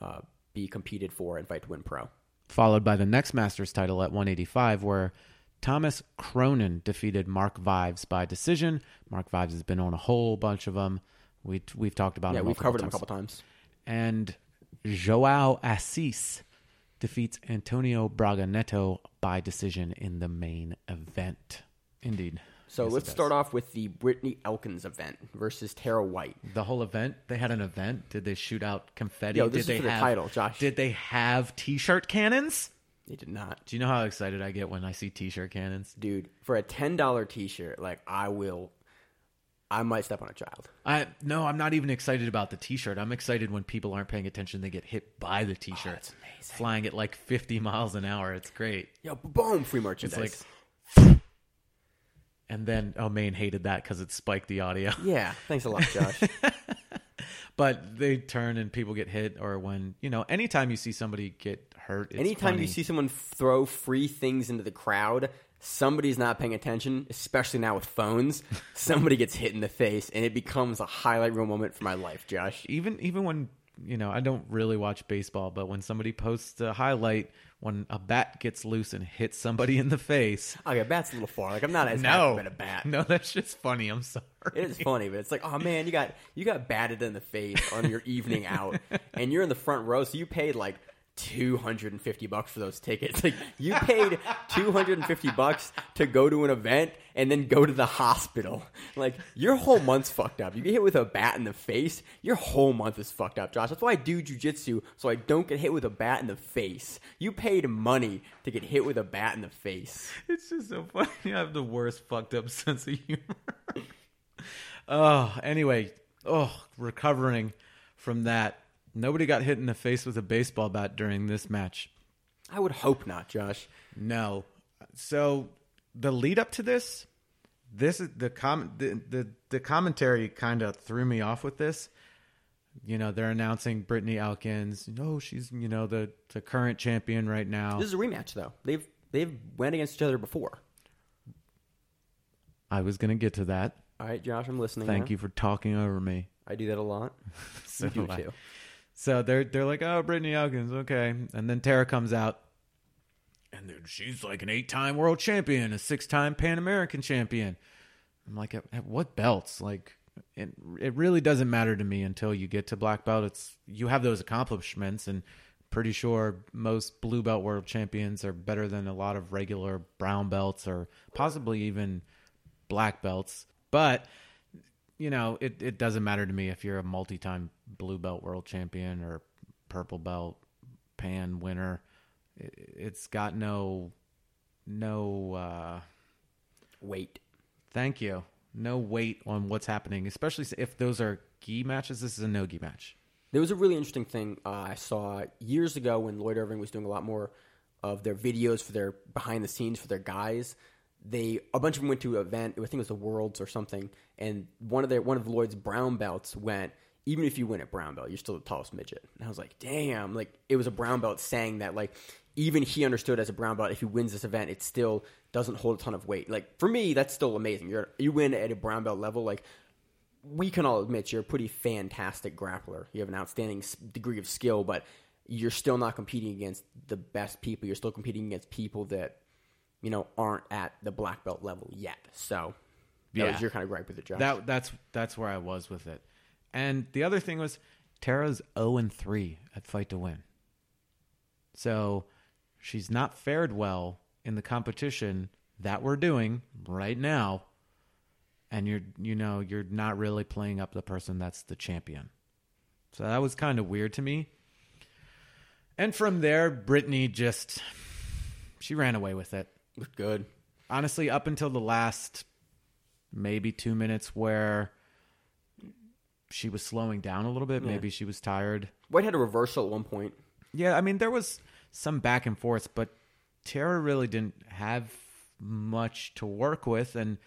C: uh, be competed for in Fight to Win Pro.
B: Followed by the next Masters title at 185, where Thomas Cronin defeated Mark Vives by decision. Mark Vives has been on a whole bunch of them. We, we've talked about
C: Yeah,
B: him.
C: we've
B: multiple
C: covered him a couple times.
B: and Joao Assis defeats Antonio Braga Neto by decision in the main event. Indeed.
C: So
B: Yes,
C: let's start off with the Brittany Elkins event versus Tara White.
B: the whole event. They had an event. Did they shoot out confetti?
C: Yo, this
B: did
C: is
B: they
C: for the
B: have,
C: title, Josh.
B: Did they have T-shirt cannons?
C: They did not.
B: Do you know how excited I get when I see T-shirt cannons?
C: dude for a ten dollar t shirt like i will I might step on a child.
B: I no, I'm not even excited about the T-shirt. I'm excited when people aren't paying attention. They get hit by the oh, T-shirt,
C: that's amazing.
B: flying at like 50 miles an hour. It's great.
C: Yo, boom, free
B: It's
C: merchandise.
B: like, and then oh, Maine hated that because it spiked the audio.
C: yeah, thanks a lot, Josh.
B: But they turn and people get hit, or when you know, anytime you see somebody get hurt, it's
C: Anytime
B: funny.
C: you see someone throw free things into the crowd, somebody's not paying attention, especially now with phones. somebody gets hit in the face, and it becomes a highlight reel moment for my life, Josh.
B: even even when you know I don't really watch baseball, but when somebody posts a highlight when a bat gets loose and hits somebody in the face,
C: Okay, bat's a little far. Like I'm not as
B: no,
C: happy a bat.
B: no, that's just funny. I'm sorry.
C: It is funny, but it's like, oh man, you got you got batted in the face on your evening out, and you're in the front row, so you paid like two hundred and fifty bucks for those tickets. Like you paid two hundred and fifty bucks to go to an event and then go to the hospital. Like your whole month's fucked up. You get hit with a bat in the face, your whole month is fucked up, Josh. That's why I do jujitsu, so I don't get hit with a bat in the face. You paid money to get hit with a bat in the face.
B: It's just so funny. I have the worst fucked up sense of humor. oh, anyway, oh, recovering from that. Nobody got hit in the face with a baseball bat during this match.
C: I would hope not, Josh.
B: No. So the lead up to this, this is the com the the, the commentary kind of threw me off with this. You know, they're announcing Brittany Elkins. No, she's you know the the current champion right now.
C: This is a rematch, though. They've they've went against each other before.
B: I was gonna get to that.
C: All right, Josh, I'm listening.
B: Thank
C: now.
B: you for talking over me.
C: I do that a lot.
B: So
C: you do
B: do I.
C: too.
B: So they're they're like, oh, Brittany Elkins, okay, and then Tara comes out, and she's like an eight-time world champion, a six-time Pan American champion. I'm like, at, at what belts? Like, it it really doesn't matter to me until you get to black belt. It's you have those accomplishments, and pretty sure most blue belt world champions are better than a lot of regular brown belts or possibly even black belts. But you know, it, it doesn't matter to me if you're a multi time blue belt world champion or purple belt pan winner. It, it's got no, no, uh,
C: Wait.
B: thank you. No weight on what's happening, especially if those are gi matches. This is a no gi match.
C: There was a really interesting thing uh, I saw years ago when Lloyd Irvin was doing a lot more of their videos for their behind the scenes for their guys. They a bunch of them went to an event. I think it was the Worlds or something, and one of their one of Lloyd's brown belts went. Even if you win at brown belt, you're still the tallest midget. And I was like, damn! Like it was a brown belt saying that. Like even he understood as a brown belt, if he wins this event, it still doesn't hold a ton of weight. Like for me, that's still amazing. You're you win at a brown belt level, like we can all admit you're a pretty fantastic grappler. You have an outstanding degree of skill, but you're still not competing against the best people. You're still competing against people that you know aren't at the black belt level yet. So that
B: Yeah.
C: was your kind of gripe with it, Josh.
B: That that's that's where I was with it. And the other thing was Tara's 0 and 3 at Fight to Win. So she's not fared well in the competition that we're doing right now. And you're you know, you're not really playing up the person that's the champion. So that was kind of weird to me. And from there, Brittany just she ran away with it
C: Looked good.
B: honestly up until the last maybe two minutes where she was slowing down a little bit
C: Yeah.
B: maybe she was tired
C: White had a reversal at one point.
B: yeah i mean there was some back and forth but tara really didn't have much to work with and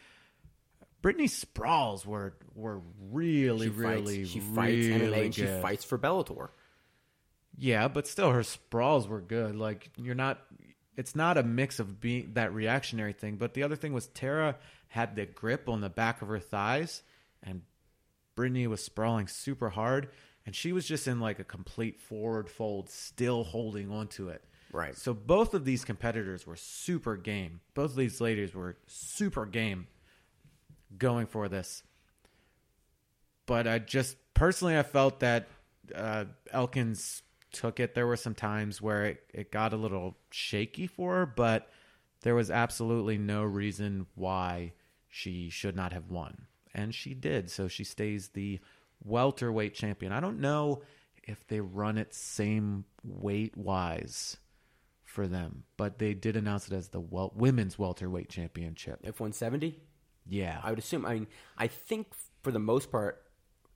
B: Brittany's sprawls were were really
C: She
B: really
C: fights. She fights
B: really
C: MMA and she fights for Bellator.
B: Yeah, but still, her sprawls were good. Like you're not. It's not a mix of being that reactionary thing. But the other thing was Tara had the grip on the back of her thighs, and Brittany was sprawling super hard, and she was just in like a complete forward fold, still holding onto it.
C: Right.
B: So both of these competitors were super game. Both of these ladies were super game going for this. But I just personally, I felt that uh, Elkins took it. There were some times where it, it got a little shaky for her, but there was absolutely no reason why she should not have won. And she did. So she stays the welterweight champion. I don't know if they run it same weight wise for them, but they did announce it as the wel- women's welterweight championship.
C: F one seventy.
B: Yeah.
C: I would assume. I mean, I think for the most part,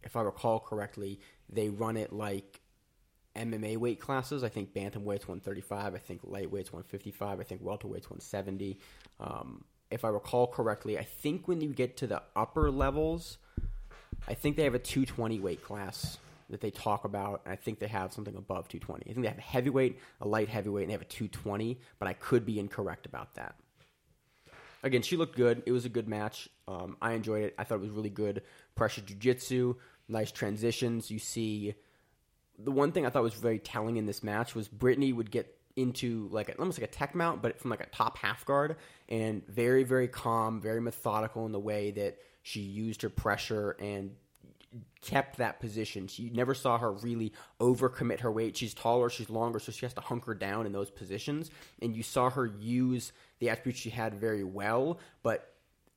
C: if I recall correctly, they run it like MMA weight classes. I think bantamweight's 135. I think lightweight's 155. I think welterweight's 170. Um, if I recall correctly, I think when you get to the upper levels, I think they have a 220 weight class that they talk about. I think they have something above 220. I think they have a heavyweight, a light heavyweight, and they have a 220, but I could be incorrect about that. Again, she looked good. It was a good match. Um, I enjoyed it. I thought it was really good pressure jiu-jitsu, nice transitions. You see, the one thing I thought was very telling in this match was Brittany would get into like a, almost like a tech mount, but from like a top half guard, and very very calm, very methodical in the way that she used her pressure and kept that position. She never saw her really overcommit her weight. She's taller, she's longer, so she has to hunker down in those positions. And you saw her use the attributes she had very well, but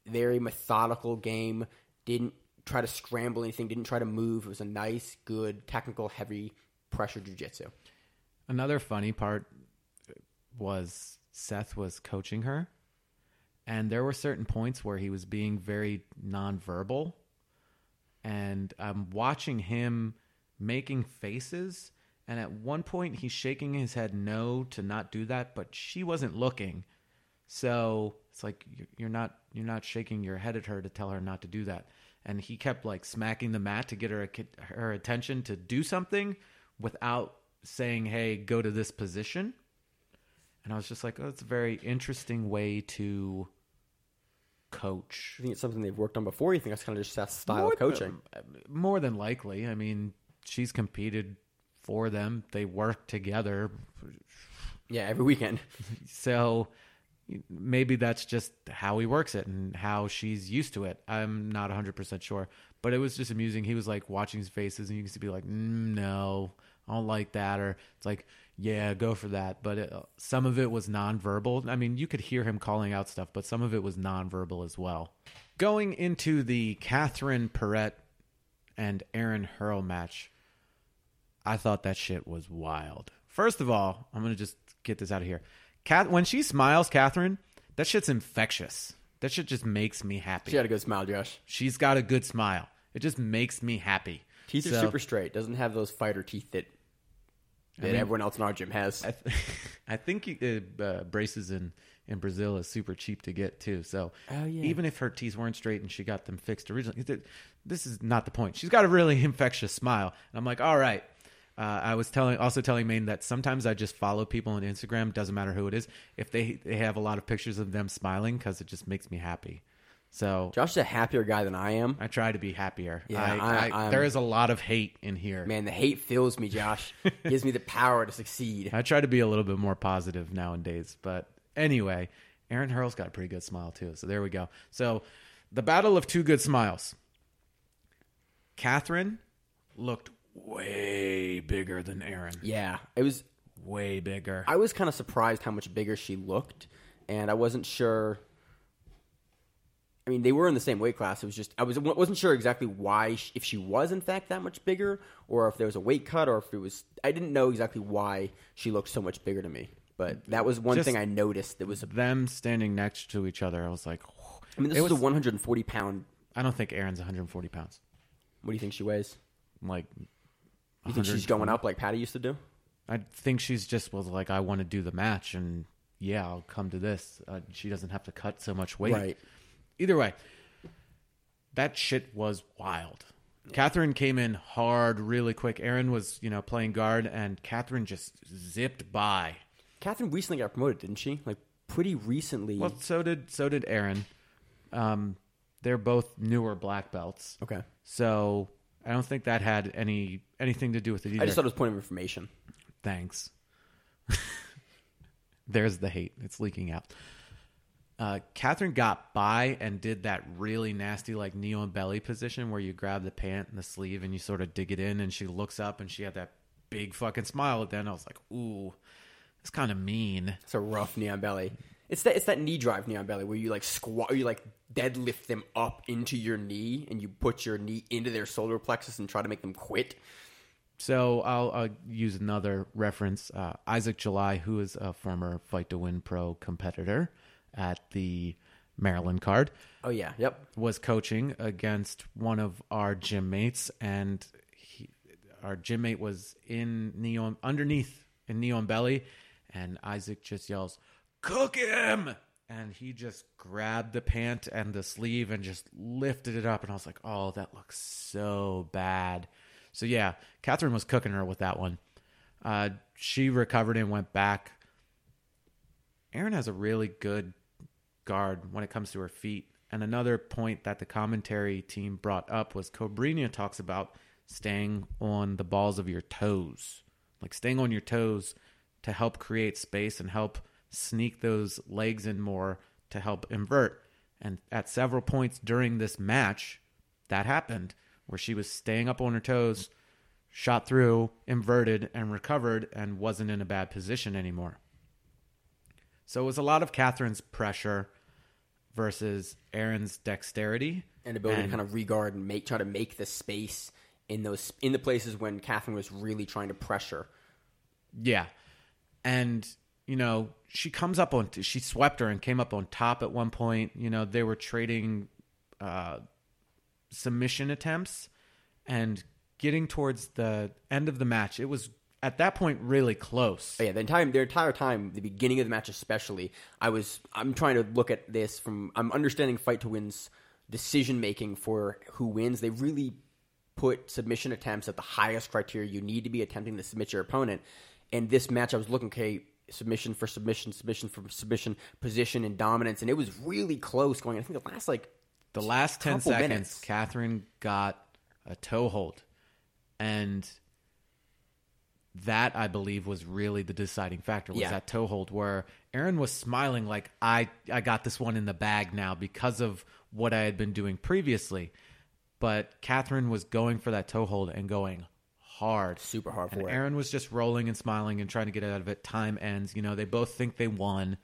C: very methodical game. Didn't try to scramble anything, didn't try to move. It was a nice, good, technical, heavy pressure jujitsu.
B: Another funny part was Seth was coaching her, and there were certain points where he was being very nonverbal and I'm watching him making faces. And at one point, he's shaking his head no to not do that, but she wasn't looking. So it's like you're not you're not shaking your head at her to tell her not to do that. And he kept like smacking the mat to get her her attention to do something without saying, "Hey, go to this position." And I was just like, "Oh, it's a very interesting way to coach.
C: You think it's something they've worked on before? You think that's kind of just Seth's style more of coaching?
B: Than, more than likely. I mean, she's competed for them. They work together.
C: Yeah, every weekend.
B: so maybe that's just how he works it and how she's used to it. I'm not 100% sure. But it was just amusing. He was like watching his faces and you can be like, mm, no, I don't like that. Or it's like, yeah, go for that. But it, some of it was nonverbal. I mean, you could hear him calling out stuff, but some of it was nonverbal as well. Going into the Catherine Perret and Erin Herle match, I thought that shit was wild. First of all, I'm going to just get this out of here. Cat, when she smiles, Catherine, that shit's infectious. That shit just makes me happy.
C: She had a good smile, Josh.
B: She's got a good smile. It just makes me happy.
C: Teeth so, are super straight. Doesn't have those fighter teeth that that I mean, everyone else in our gym has.
B: I, th- I think uh, uh, braces in, in Brazil is super cheap to get too. So oh, yeah. even if her teeth weren't straight and she got them fixed originally, this is not the point. She's got a really infectious smile. And I'm like, all right. Uh, I was telling, also telling Maine that sometimes I just follow people on Instagram. Doesn't matter who it is. If they they have a lot of pictures of them smiling, because it just makes me happy. So
C: Josh is a happier guy than I am.
B: I try to be happier. Yeah, I, I, I, there is a lot of hate in here.
C: Man, the hate fills me, Josh. Gives me the power to succeed.
B: I try to be a little bit more positive nowadays. But anyway, Erin Herle's got a pretty good smile too. So there we go. So the battle of two good smiles. Catherine looked way bigger than Erin.
C: Yeah, it was
B: way bigger.
C: I was kind of surprised how much bigger she looked, and I wasn't sure I mean, they were in the same weight class. It was just I was wasn't sure exactly why she, if she was in fact that much bigger, or if there was a weight cut, or if it was I didn't know exactly why she looked so much bigger to me. But that was one just thing I noticed. That was
B: them standing next to each other. I was like,
C: I mean, this was, a 140 pound.
B: I don't think Erin's 140 pounds.
C: What do you think she weighs?
B: Like,
C: you think she's going up like Patty used to do?
B: I think she's just was like, I want to do the match, and yeah, I'll come to this. Uh, she doesn't have to cut so much weight.
C: Right.
B: Either way, that shit was wild. Catherine came in hard, really quick. Erin was, you know, playing guard, and Catherine just zipped by.
C: Catherine recently got promoted, didn't she? Like pretty recently.
B: Well, so did so did Erin. Um, they're both newer black belts.
C: Okay.
B: So I don't think that had any anything to do with it either.
C: I just thought it was point of information.
B: Thanks. There's the hate. It's leaking out. Uh, Catherine got by and did that really nasty, like knee belly position where you grab the pant and the sleeve and you sort of dig it in. And she looks up and she had that big fucking smile. At then I was like, ooh, it's kind of mean.
C: It's a rough knee belly. It's that it's that knee drive knee on belly where you like squat, you like deadlift them up into your knee and you put your knee into their solar plexus and try to make them quit.
B: So I'll, I'll use another reference. Uh, Isaac July, who is a former Fight to Win Pro competitor, at the Maryland card,
C: Oh yeah, yep.
B: was coaching against one of our gym mates, and he, our gym mate was in neon underneath in knee on belly, and Isaac just yells, "Cook him!" And he just grabbed the pant and the sleeve and just lifted it up, and I was like, "Oh, that looks so bad." So yeah, Catherine was cooking her with that one. Uh, she recovered and went back. Aaron has a really good guard when it comes to her feet. And another point that the commentary team brought up was Cobrinha talks about staying on the balls of your toes, like staying on your toes to help create space and help sneak those legs in more to help invert. And at several points during this match, that happened where she was staying up on her toes, shot through, inverted, and recovered, and wasn't in a bad position anymore. So it was a lot of Catherine's pressure versus Erin's dexterity
C: and ability
B: And-
C: to kind of regard and make try to make the space in those in the places when Catherine was really trying to pressure.
B: Yeah. And, you know, she comes up on, she swept her and came up on top at one point. You know, they were trading uh, submission attempts and getting towards the end of the match. It was at that point really close.
C: But yeah, the entire the entire time, the beginning of the match especially, I was I'm trying to look at this from I'm understanding fight to win's decision making for who wins. They really put submission attempts at the highest criteria you need to be attempting to submit your opponent. And this match, I was looking, okay, submission for submission, submission for submission, position and dominance, and it was really close. Going, I think the last like
B: The last 10 seconds,
C: minutes.
B: Catherine got a toe hold. And that, I believe, was really the deciding factor was
C: Yeah.
B: that toe hold where Erin was smiling like, I, I got this one in the bag now because of what I had been doing previously. But Catherine was going for that toe hold and going hard.
C: super hard
B: And
C: for it.
B: Erin was just rolling and smiling and trying to get out of it. Time ends. You know, they both think they won.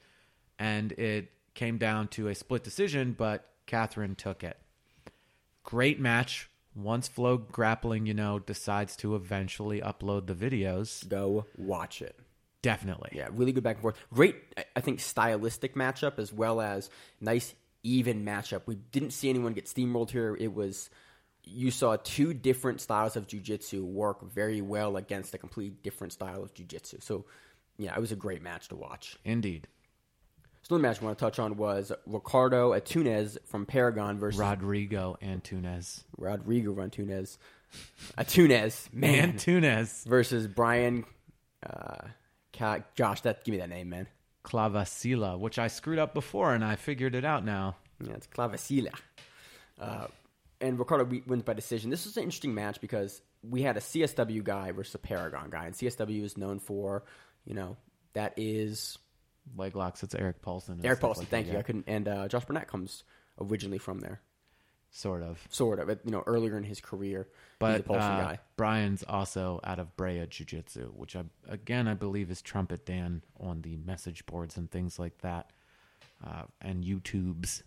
B: And it came down to a split decision, but Catherine took it. Great match. Once Flow Grappling, you know, decides to eventually upload the videos,
C: Go watch it.
B: definitely.
C: Yeah, really good back and forth. Great, I think, stylistic matchup as well as nice, even matchup. We didn't see anyone get steamrolled here. It was, you saw two different styles of jujitsu work very well against a completely different style of jujitsu. So, yeah, it was a great match to watch.
B: Indeed.
C: So, another match I want to touch on was Ricardo Atunez from Paragon versus
B: Rodrigo Antunes.
C: Rodrigo Antunez. Atunez, man.
B: Antunes.
C: versus Brian. Uh, Josh, that give me that name, man.
B: Clavacila, which I screwed up before and I figured it out now.
C: Yeah, it's Clavicilla. Uh, and Ricardo wins by decision. This was an interesting match because we had a CSW guy versus a Paragon guy, and CSW is known for, you know, that is
B: Leg locks, it's Erik Paulson. Erik
C: Paulson.
B: like
C: thank
B: that,
C: you.
B: yeah.
C: I couldn't. And uh, Josh Barnett comes originally from there,
B: Sort of.
C: sort of. You know, earlier in his career,
B: But
C: Paulson
B: uh,
C: guy.
B: Brian's also out of Brea Jiu Jitsu, which I, again I believe is Trumpet Dan on the message boards and things like that, uh, and YouTubes.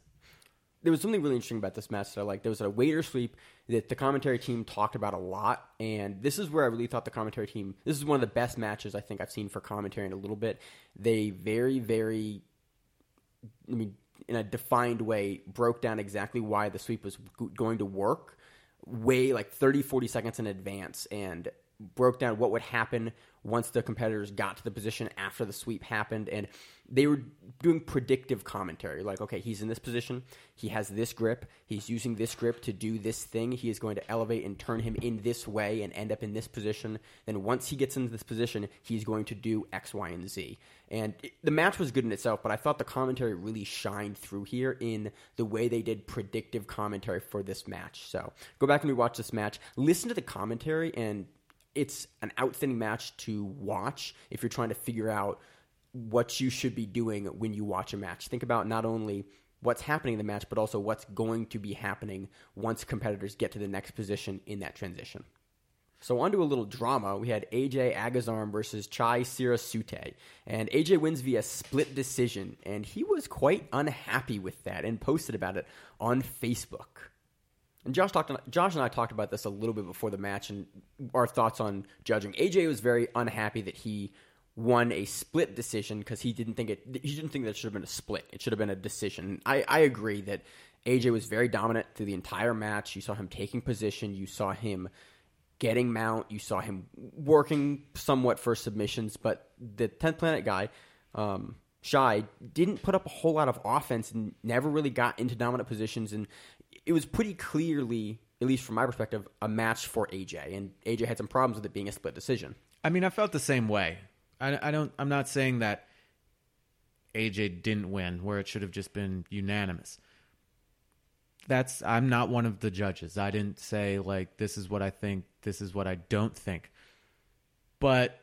C: There was something really interesting about this match that I like. There was a waiter sweep that the commentary team talked about a lot, and this is where I really thought the commentary team. This is one of the best matches I think I've seen for commentary in a little bit. They very, very, I mean, in a defined way, broke down exactly why the sweep was going to work, way like 30, 40 seconds in advance, and broke down what would happen once the competitors got to the position after the sweep happened and they were doing predictive commentary like okay he's in this position he has this grip he's using this grip to do this thing he is going to elevate and turn him in this way and end up in this position then once he gets into this position he's going to do x y and z. And it, the match was good in itself but i thought the commentary really shined through here in the way they did predictive commentary for this match. So go back and rewatch this match. Listen to the commentary and it's an outstanding match to watch if you're trying to figure out what you should be doing when you watch a match. Think about not only what's happening in the match, but also what's going to be happening once competitors get to the next position in that transition. So on to a little drama. We had AJ Agazarm versus Chai Sirisute. And AJ wins via split decision, and he was quite unhappy with that and posted about it on Facebook. And Josh talked. Josh and I talked about this a little bit before the match and our thoughts on judging. AJ was very unhappy that he won a split decision because he didn't think it. He didn't think that should have been a split. It should have been a decision. I, I agree that AJ was very dominant through the entire match. You saw him taking position. You saw him getting mount. You saw him working somewhat for submissions. But the tenth planet guy, um, Shy, didn't put up a whole lot of offense and never really got into dominant positions. And it was pretty clearly, at least from my perspective, a match for AJ. And AJ had some problems with it being a split decision.
B: I mean, I felt the same way. I, I don't. I'm not saying that AJ didn't win where it should have just been unanimous. That's I'm not one of the judges. I didn't say like this is what I think, this is what I don't think. But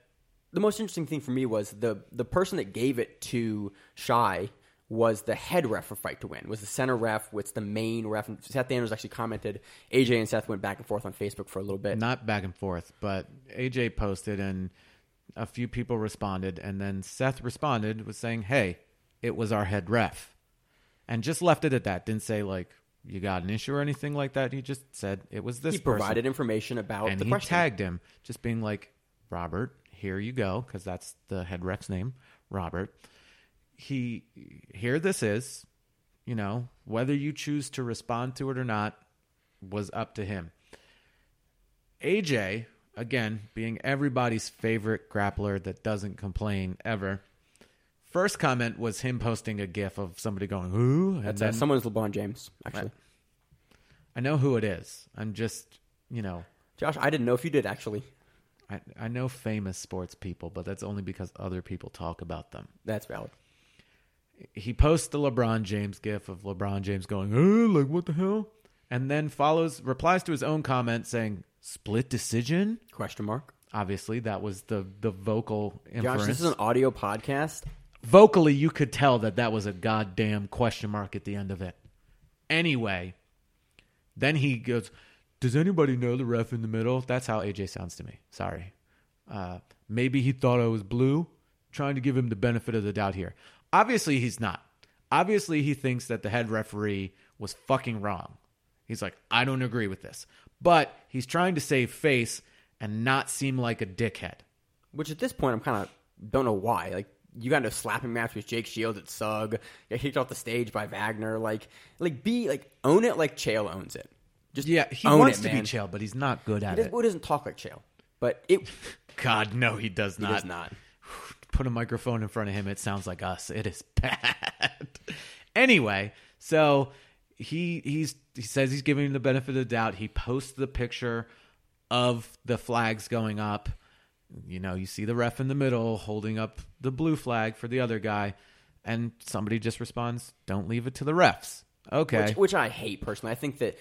C: the most interesting thing for me was the the person that gave it to Shy was the head ref for Fight to Win. Was the center ref? What's the main ref? And Seth Anders actually commented. AJ and Seth went back and forth on Facebook for a little bit.
B: not back and forth, but AJ posted and a few people responded and then Seth responded was saying, "Hey, it was our head ref." And just left it at that. Didn't say like you got an issue or anything like that. He just said it was this
C: he
B: person.
C: provided information about
B: and
C: the
B: he
C: question.
B: tagged him, just being like, "Robert, here you go," because that's the head ref's name, Robert. He here this is, you know, whether you choose to respond to it or not was up to him. AJ, again, being everybody's favorite grappler that doesn't complain ever. First comment was him posting a gif of somebody going, "Who?"
C: That's uh,
B: then
C: someone's LeBron James. Actually,
B: I know who it is. I'm just, you know,
C: Josh, I didn't know if you did. Actually,
B: I, I know famous sports people, but that's only because other people talk about them.
C: that's valid.
B: He posts the LeBron James gif of LeBron James going, oh, like what the hell? And then follows, replies to his own comment saying, split decision?
C: Question mark.
B: Obviously, that was the, the vocal
C: Josh,
B: inference.
C: this is an audio podcast.
B: Vocally, you could tell that that was a goddamn question mark at the end of it. Anyway, then he goes, Does anybody know the ref in the middle? That's how AJ sounds to me. Sorry. Uh, maybe he thought I was blue. Trying to give him the benefit of the doubt here. Obviously, he's not. Obviously, he thinks that the head referee was fucking wrong. He's like, I don't agree with this. But he's trying to save face and not seem like a dickhead.
C: Which at this point, I'm kind of don't know why. Like you got into a slapping match with Jake Shields at Sug. Got kicked off the stage by Wagner. Like, like be like own it like Chael owns it. Just
B: Yeah, he wants
C: it,
B: to be Chael, but he's not good at
C: He,
B: it.
C: he doesn't talk like Chael, but it
B: God, no, he does
C: he does not.
B: Put a microphone in front of him, it sounds like us. It is bad. anyway, so he he's he says he's giving him the benefit of the doubt. He posts the picture of the flags going up. You know, you see the ref in the middle holding up the blue flag for the other guy, and somebody just responds, "Don't leave it to the refs." Okay,
C: which, which I hate personally. I think that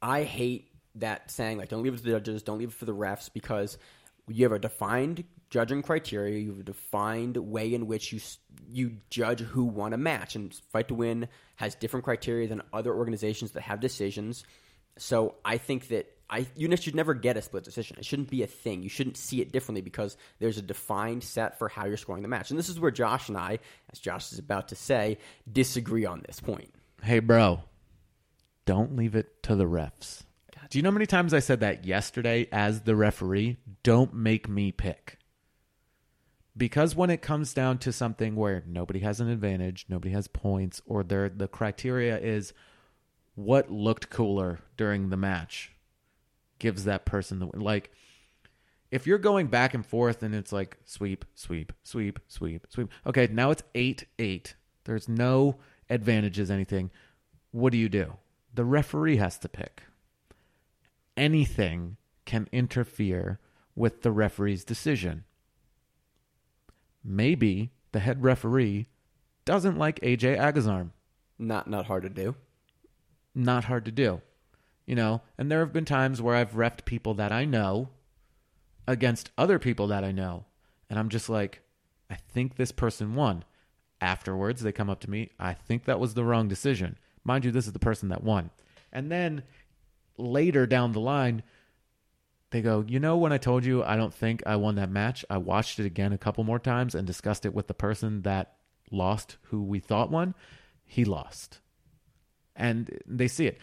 C: I hate that saying like don't leave it to the judges, don't leave it for the refs because you have a defined judging criteria, you have a defined way in which you you judge who won a match, and Fight to Win has different criteria than other organizations that have decisions. So I think that I you should never get a split decision. It shouldn't be a thing. You shouldn't see it differently because there's a defined set for how you're scoring the match. And this is where Josh and I, as Josh is about to say, disagree on this point.
B: hey, bro, don't leave it to the refs. Do you know how many times I said that yesterday as the referee? Don't make me pick. Because when it comes down to something where nobody has an advantage, nobody has points, or there the criteria is what looked cooler during the match gives that person the like if you're going back and forth and it's like sweep, sweep, sweep, sweep, sweep. Okay, now it's 8 8. There's no advantages, anything. What do you do? The referee has to pick. Anything can interfere with the referee's decision. Maybe the head referee doesn't like AJ Agazarm
C: Not not hard to do.
B: not hard to do. You know, and there have been times where I've refed people that I know against other people that I know. And I'm just like, I think this person won. Afterwards, they come up to me, I think that was the wrong decision. Mind you, this is the person that won. And then later down the line, they go, You know, when I told you I don't think I won that match, I watched it again a couple more times and discussed it with the person that lost, who we thought won. He lost and they see it.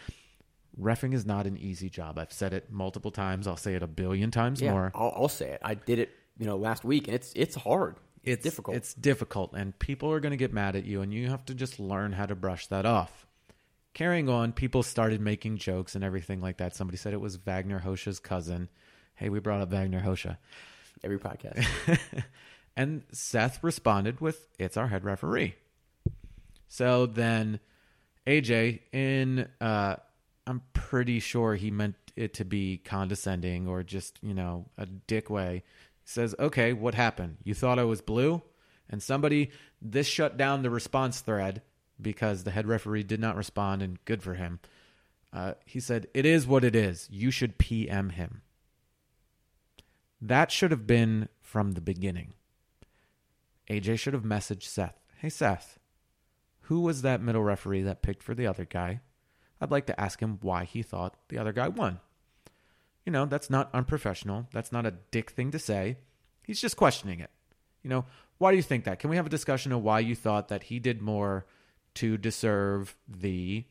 B: Refing is not an easy job. I've said it multiple times. I'll say it a billion times
C: Yeah,
B: more.
C: I'll, I'll say it. I did it, you know, last week, and it's it's hard.
B: it's
C: difficult.
B: It's difficult, and people are going to get mad at you, and you have to just learn how to brush that off. Carrying on, people started making jokes and everything like that. Somebody said it was Wagner Rocha's cousin. Hey, we brought up Wagner Rocha.
C: Every podcast.
B: and Seth responded with, It's our head referee. So then AJ, in, uh, I'm pretty sure he meant it to be condescending or just, you know, a dick way, says, Okay, what happened? You thought I was blue? And somebody, this shut down the response thread because the head referee did not respond, and good for him. Uh, he said, It is what it is. You should PM him. That should have been from the beginning. AJ should have messaged Seth. Hey, Seth, who was that middle referee that picked for the other guy? I'd like to ask him why he thought the other guy won. You know, that's not unprofessional. That's not a dick thing to say. He's just questioning it. You know, why do you think that? Can we have a discussion of why you thought that he did more to deserve the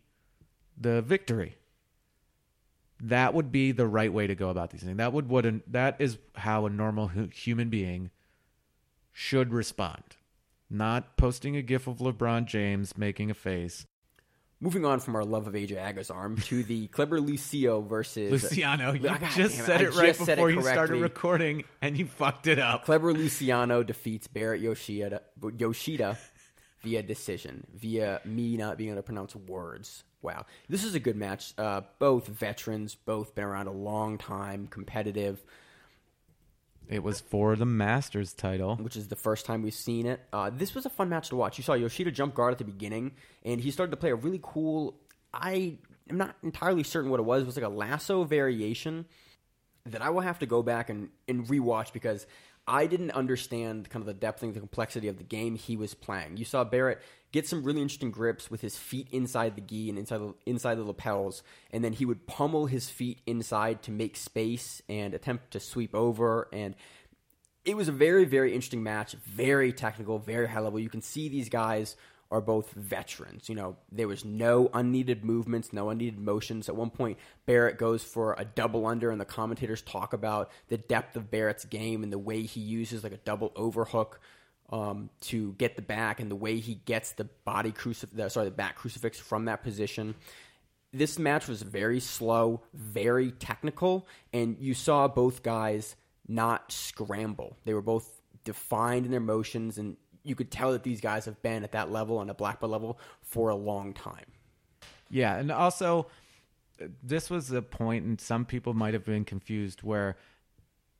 B: the victory? That would be the right way to go about these things. That would what an, that is how a normal hu- human being should respond. Not posting a gif of LeBron James making a face.
C: Moving on from our love of AJ Agazarm to the Kleber Lucio versus
B: Luciano, you oh
C: God
B: just
C: it,
B: said
C: I
B: it right before
C: it
B: you started recording and you fucked it up.
C: Kleber Luciano defeats Barrett Yoshida, Yoshida via decision, via me not being able to pronounce words. Wow. This is a good match. Uh, both veterans, both been around a long time, competitive,
B: It was for the Masters title.
C: which is the first time we've seen it. Uh, this was a fun match to watch. You saw Yoshida jump guard at the beginning, and he started to play a really cool. I am not entirely certain what it was. It was like a lasso variation that I will have to go back and, and rewatch because I didn't understand kind of the depth and the complexity of the game he was playing. You saw Barrett get some really interesting grips with his feet inside the gi and inside the, inside the lapels, and then he would pummel his feet inside to make space and attempt to sweep over. And it was a very, very interesting match, very technical, very high level. You can see these guys are both veterans. You know, there was no unneeded movements, no unneeded motions. At one point, Barrett goes for a double under, and the commentators talk about the depth of Barrett's game and the way he uses like a double overhook um, to get the back, and the way he gets the body crucif- the, sorry, the back crucifix from that position this match was very slow, very technical, and you saw both guys not scramble. They were both defined in their motions, and you could tell that these guys have been at that level on a black belt level for a long time.
B: Yeah, and also uh, this was a point, and some people might have been confused where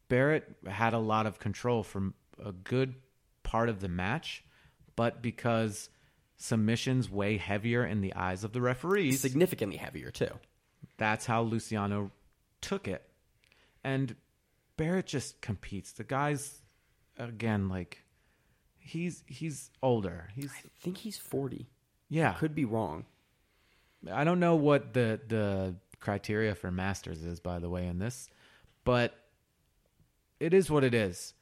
B: Barrett had a lot of control from a good part of the match, but because submissions weigh heavier in the eyes of the referees,
C: Significantly heavier too.
B: that's how Luciano took it. And Barrett just competes. The guy's again like he's he's older. He's
C: I think he's forty.
B: yeah.
C: Could be wrong.
B: I don't know what the the criteria for masters is by the way in this, but it is what it is.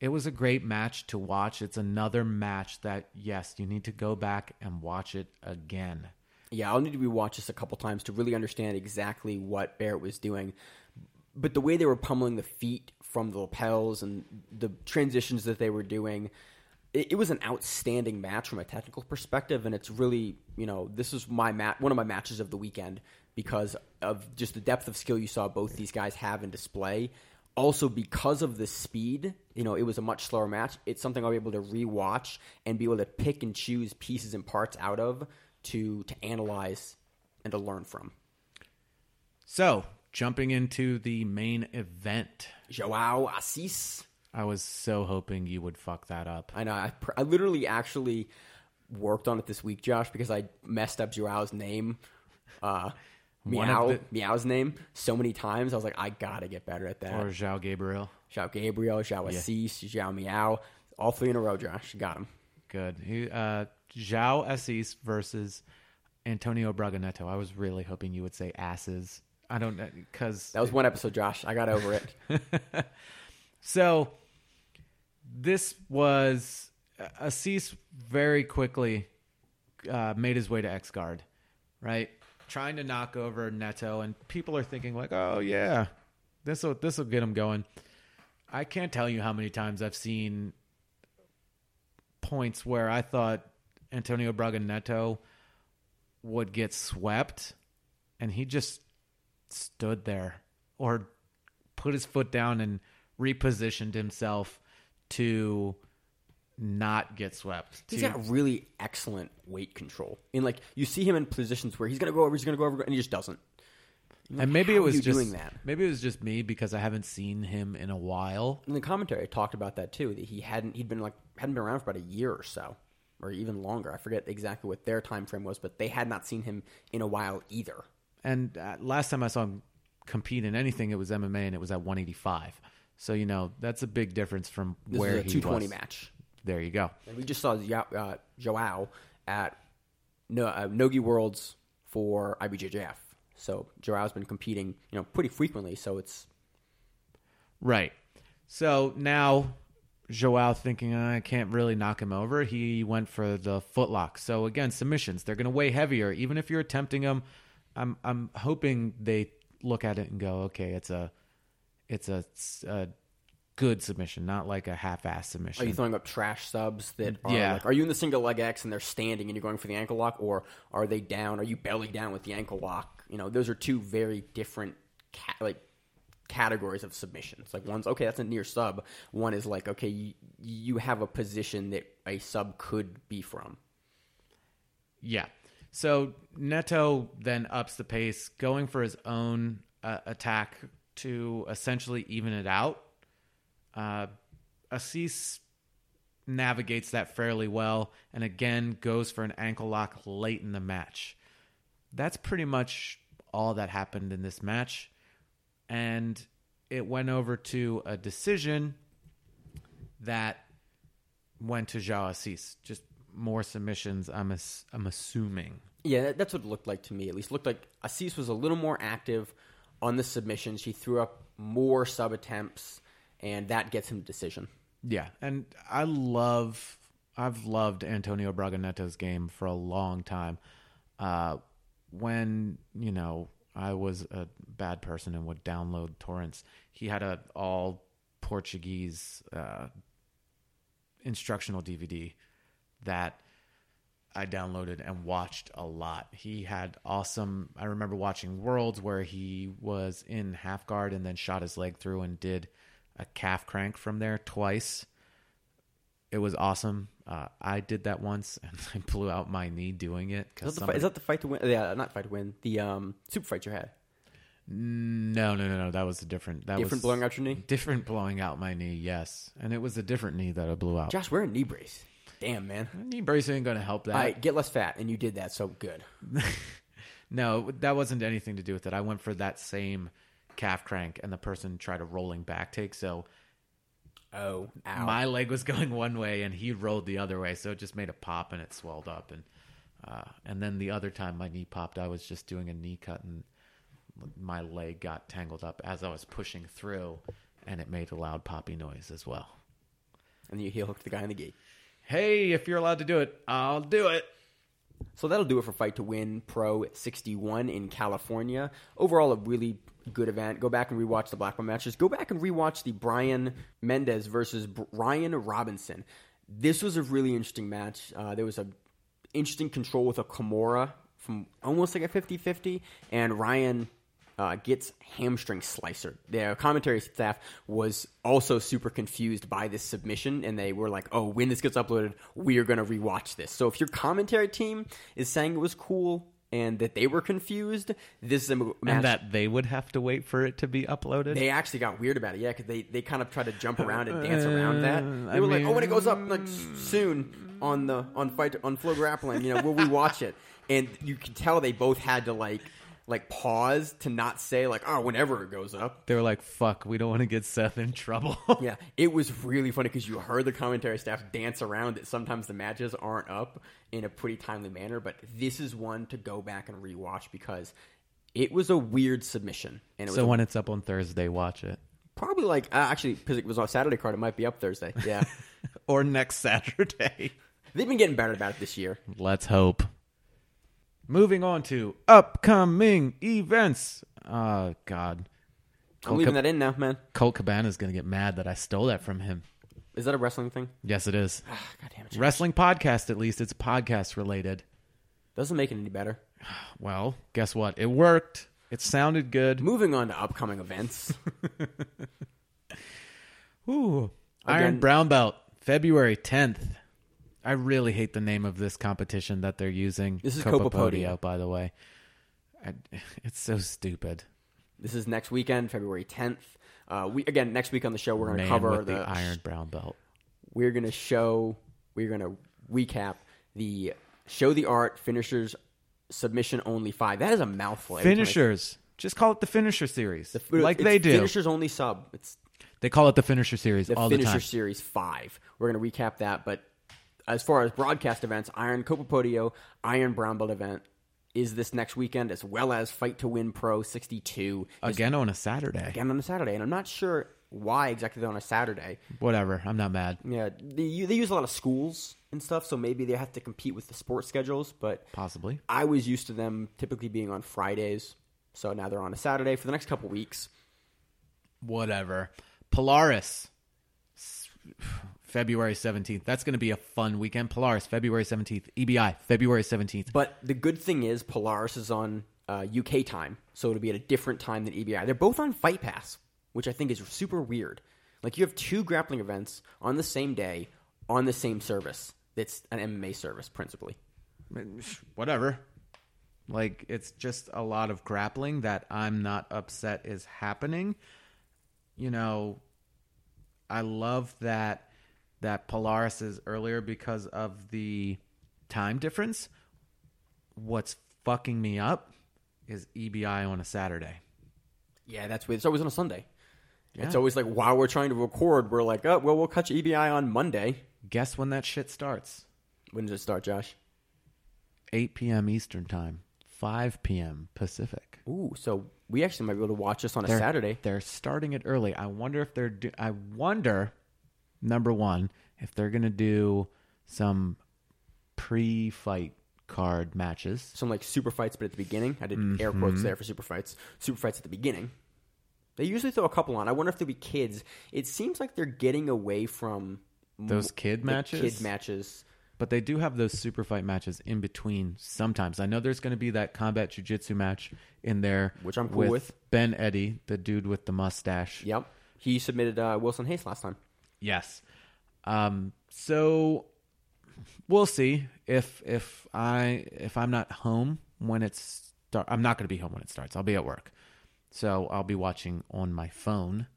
B: It was a great match to watch. It's another match that yes, you need to go back and watch it again.
C: Yeah, I'll need to rewatch this a couple times to really understand exactly what Barrett was doing. But the way they were pummeling the feet from the lapels and the transitions that they were doing, it, it was an outstanding match from a technical perspective. And it's really, you know, this is my mat, one of my matches of the weekend because of just the depth of skill you saw both these guys have in display. Also, because of the speed, you know, it was a much slower match. It's something I'll be able to rewatch and be able to pick and choose pieces and parts out of to to analyze and to learn from.
B: So, jumping into the main event.
C: Joao Assis.
B: I was so hoping you would fuck that up.
C: I know. I, pr- I literally actually worked on it this week, Josh, because I messed up Joao's name, uh, Miyao,
B: of
C: Miyao's name, so many times. I was like, I gotta get better at that.
B: Or Zhao Gabriel.
C: Joao Gabriel, Joao Assis, Joao Miyao, all three in a row, Josh. Got him.
B: Good. He, uh, Zhao Assis versus Antonio Braga Neto. I was really hoping you would say asses. I don't know because
C: That was one episode, Josh. I got over it.
B: so. This was Assis very quickly uh, made his way to X Guard, right? Trying to knock over Neto, and people are thinking like, "Oh yeah, this will this will get him going." I can't tell you how many times I've seen points where I thought Antonio Braga Neto would get swept, and he just stood there or put his foot down and repositioned himself to not get swept.
C: He's
B: to-
C: got really excellent weight control. And like you see him in positions where he's gonna go over, he's gonna go over, and he just doesn't. Like,
B: and maybe it was just
C: doing that.
B: maybe it was just me because I haven't seen him in a while.
C: In the commentary, I talked about that too. That he hadn't he'd been like hadn't been around for about a year or so, or even longer. I forget exactly what their time frame was, but they had not seen him in a while either.
B: And uh, last time I saw him compete in anything, it was MMA, and it was at 185. So you know that's a big difference from
C: This
B: where
C: is a
B: he
C: 220
B: was.
C: match.
B: There you go.
C: And we just saw uh, Joao at no, uh, Nogi Worlds for IBJJF. So Joao's been competing, you know, pretty frequently. So it's
B: Right. So now Joao thinking I can't really knock him over. He went for the footlock. So again, submissions. They're going to weigh heavier even if you're attempting them. I'm I'm hoping they look at it and go, "Okay, it's a it's a, a good submission, not like a half-ass submission.
C: are you throwing up trash subs that are
B: Yeah.
C: like, are you in the single leg X and they're standing and you're going for the ankle lock, or are they down? Are you belly down with the ankle lock? You know, those are two very different ca- like categories of submissions. Like one's okay, that's a near sub. One is like okay, you, you have a position that a sub could be from.
B: Yeah. So Neto then ups the pace, going for his own uh, attack to essentially even it out. Uh, Assis navigates that fairly well and again goes for an ankle lock late in the match. That's pretty much all that happened in this match. And it went over to a decision that went to Joao Assis. Just more submissions, I'm, ass- I'm assuming.
C: Yeah, that's what it looked like to me. At least looked like Assis was a little more active on the submissions. He threw up more sub attempts, and that gets him a decision.
B: Yeah, and I love I've loved Antonio Braga Neto's game for a long time. Uh, when you know I was a bad person and would download torrents, he had a all Portuguese uh, instructional DVD that I downloaded and watched a lot. He had awesome. I remember watching Worlds where he was in half guard and then shot his leg through and did a calf crank from there twice. It was awesome. Uh, I did that once and I blew out my knee doing it.
C: Is that, the fight, is that the fight to win? Yeah, not fight to win. The um, super fight you had.
B: no, no, no, no. That was a different. That
C: Different
B: was
C: blowing out your knee.
B: Different blowing out my knee. Yes, and it was a different knee that I blew out.
C: Josh, wear a knee brace. Damn, man.
B: knee brace ain't going to help that.
C: All right, get less fat, and you did that, so good.
B: No, that wasn't anything to do with it. I went for that same calf crank, and the person tried a rolling back take. So
C: Oh, ow.
B: my leg was going one way, and he rolled the other way. So it just made a pop, and it swelled up. And uh, and then the other time my knee popped, I was just doing a knee cut, and my leg got tangled up as I was pushing through, and it made a loud poppy noise as well.
C: and you heel hooked the guy in the gate.
B: Hey, if you're allowed to do it, I'll do it.
C: So that'll do it for Fight to Win Pro 61 in California. Overall, a really good event. Go back and rewatch the Black Belt matches. Go back and rewatch the Brian Mendez versus Brian Robinson. This was a really interesting match. Uh, there was a interesting control with a Kimura from almost like a 50-50, and Ryan uh, gets hamstring slicer. The commentary staff was also super confused by this submission, and they were like, "Oh, when this gets uploaded, we are going to rewatch this." So if your commentary team is saying it was cool and that they were confused, this is a match.
B: And that they would have to wait for it to be uploaded.
C: they actually got weird about it, yeah, because they, they kind of tried to jump around and dance around that. They
B: I
C: were like, "Oh, when it goes up like soon on the on fight on Flow Grappling, you know, will we'll rewatch it." And you can tell they both had to like like pause to not say like, "Oh, whenever it goes up."
B: they were like, "Fuck, we don't want to get Seth in trouble."
C: Yeah, it was really funny because you heard the commentary staff dance around that Sometimes the matches aren't up in a pretty timely manner, but this is one to go back and rewatch because it was a weird submission. And it was
B: so
C: a-
B: when it's up on Thursday, watch it.
C: probably like uh, actually because it was on Saturday card, it might be up Thursday. Yeah,
B: Or next Saturday.
C: they've been getting better about it this year.
B: Let's hope. Moving on to upcoming events. Oh God,
C: I'm leaving that in now, man.
B: Colt Cabana is gonna get mad that I stole that from him.
C: Is that a wrestling thing?
B: Yes, it is.
C: Ah, God damn it.
B: Wrestling podcast, at least. It's podcast related.
C: Doesn't make it any better.
B: Well, guess what? It worked. It sounded good.
C: Moving on to upcoming events.
B: Ooh.
C: Again-
B: Iron Brown Belt, February 10th. I really hate the name of this competition that they're using.
C: This is
B: Copa Podio, by the way. I, it's so stupid.
C: this is next weekend, February 10th. Uh, we again next week on the show we're going to cover
B: the,
C: the
B: Iron Brown Belt.
C: we're going to show we're going to recap the show the art finishers submission only five. That is a mouthful. Every time I-
B: Finishers. Just call it the Finisher Series.
C: The-
B: like they do.
C: Finishers only sub. It's
B: They call it the Finisher Series
C: the
B: all the
C: Finisher
B: time.
C: Series five. We're going to recap that. But as far as broadcast events, Iron Copa Podio, Iron Brown Belt event is this next weekend, as well as Fight to Win Pro 62 is
B: Again on a Saturday.
C: again on a Saturday. And I'm not sure why exactly they're on a Saturday.
B: Whatever. I'm not mad.
C: Yeah, they, they use a lot of schools and stuff, so maybe they have to compete with the sports schedules. But
B: Possibly.
C: I was used to them typically being on Fridays, so now they're on a Saturday for the next couple weeks.
B: Whatever. Polaris. February 17th. That's going to be a fun weekend. Polaris, February 17th. EBI, February 17th.
C: But the good thing is Polaris is on uh, UK time, so it'll be at a different time than EBI. They're both on Fight Pass, which I think is super weird. Like you have two grappling events on the same day on the same service. It's an MMA service principally.
B: Whatever. Like, it's just a lot of grappling that I'm not upset is happening. You know, I love that that Polaris is earlier because of the time difference. What's fucking me up is EBI on a Saturday.
C: Yeah, that's weird. It's always on a Sunday. It's always like while we're trying to record, we're like, oh, well, we'll catch EBI on Monday.
B: Guess when that shit starts?
C: When does it start, Josh?
B: 8 p.m. Eastern Time, 5 p.m. Pacific.
C: Ooh, so we actually might be able to watch this on a
B: They're-
C: Saturday.
B: They're starting it early. I wonder if they're. Do- I wonder, number one, if they're gonna do some pre-fight card matches.
C: Some like super fights, but at the beginning. I did air quotes there for super fights. Super fights at the beginning. They usually throw a couple on. I wonder if there'll be kids. It seems like they're getting away from m-
B: Those kid
C: the
B: matches?
C: Kid matches.
B: But they do have those super fight matches in between. Sometimes I know there's going to be that combat jujitsu match in there,
C: Which I'm cool with.
B: Ben Eddy, the dude with the mustache.
C: Yep. He submitted uh, Wilson Hayes last time.
B: Yes. Um, so we'll see if if I if I'm not home when it's start. I'm not going to be home when it starts. I'll be at work, so I'll be watching on my phone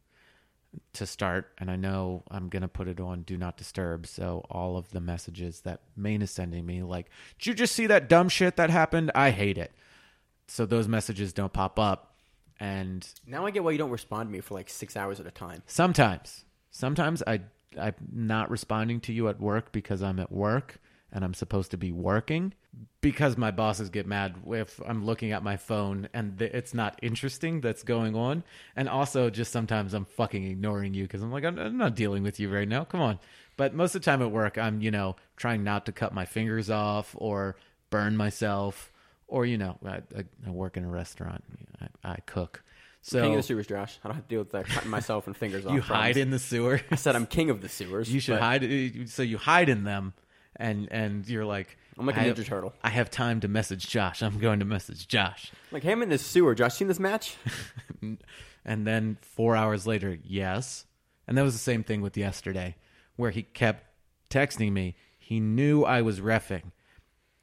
B: to start. And I know I'm going to put it on do not disturb. So all of the messages that Maine is sending me, like, did you just see that dumb shit that happened? I hate it. So those messages don't pop up. And
C: Now I get why you don't respond to me for like six hours at a time.
B: Sometimes, sometimes I I'm not responding to you at work because I'm at work and I'm supposed to be working. Because my bosses get mad if I'm looking at my phone and th- it's not interesting that's going on. And also, just sometimes I'm fucking ignoring you because I'm like, I'm, I'm not dealing with you right now. Come on. But most of the time at work, I'm, you know, trying not to cut my fingers off or burn myself. Or, you know, I, I, work in a restaurant, I, I cook. So
C: king of the sewers, Josh. I don't have to deal with that cutting myself and fingers off.
B: you hide in the sewer.
C: I said I'm king of the sewers.
B: You should
C: but
B: hide. Uh, so you hide in them, and and you're like,
C: I'm like a Ninja
B: have-
C: Turtle.
B: I have time to message Josh. I'm going to message Josh,
C: Like, hey, I'm in this sewer. Josh, seen this match?
B: and then four hours later, yes. And that was the same thing with yesterday, where he kept texting me. He knew I was refing.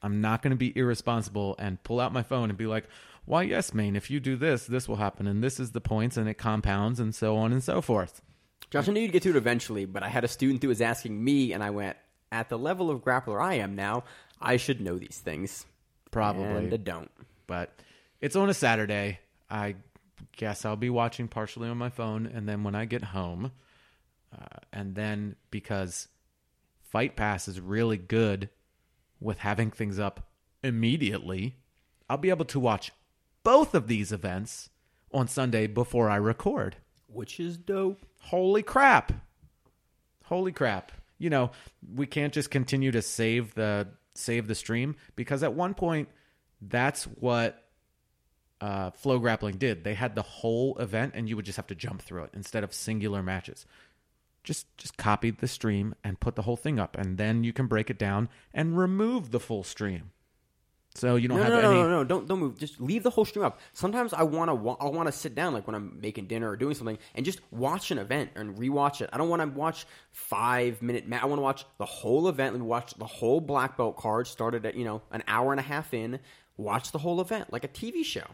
B: I'm not going to be irresponsible and pull out my phone and be like, "Why, yes, Maine. If you do this, this will happen, and this is the points, and it compounds, and so on and so forth."
C: Josh, I knew you'd get to it eventually, but I had a student who was asking me, and I went, at the level of grappler I am now, I should know these things.
B: Probably.
C: And I don't.
B: but it's on a Saturday. I guess I'll be watching partially on my phone, and then when I get home, uh, and then because Fight Pass is really good with having things up immediately, I'll be able to watch both of these events on Sunday before I record.
C: Which is dope.
B: Holy crap! Holy crap! You know, we can't just continue to save the save the stream because at one point that's what uh, Flow Grappling did. They had the whole event, and you would just have to jump through it instead of singular matches. just just copy the stream and put the whole thing up, and then you can break it down and remove the full stream. So you don't
C: No,
B: have
C: no, no,
B: any.
C: no, no, don't don't move. Just leave the whole stream up. Sometimes I want to wa- I want to sit down like when I'm making dinner or doing something and just watch an event and rewatch it. I don't want to watch 5 minute ma- I want to watch the whole event. Let me watch the whole black belt card started at, you know, an hour and a half in. Watch the whole event like a TV show.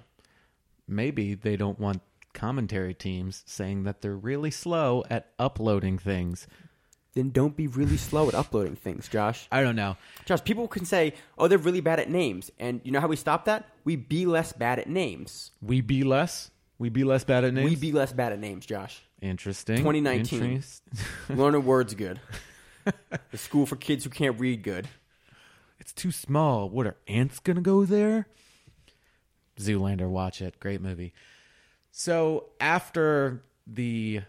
B: Maybe they don't want commentary teams saying that they're really slow at uploading things.
C: Then don't be really slow at uploading things, Josh.
B: I don't know.
C: Josh, people can say, "Oh, they're really bad at names." And you know how we stop that? We be less bad at names.
B: We be less. We be less bad at names.
C: We be less bad at names, Josh.
B: interesting.
C: 2019.
B: Interest-
C: Learning words good. the school for kids who can't read good.
B: It's too small. What are ants gonna go there? Zoolander, watch it. Great movie. So after the,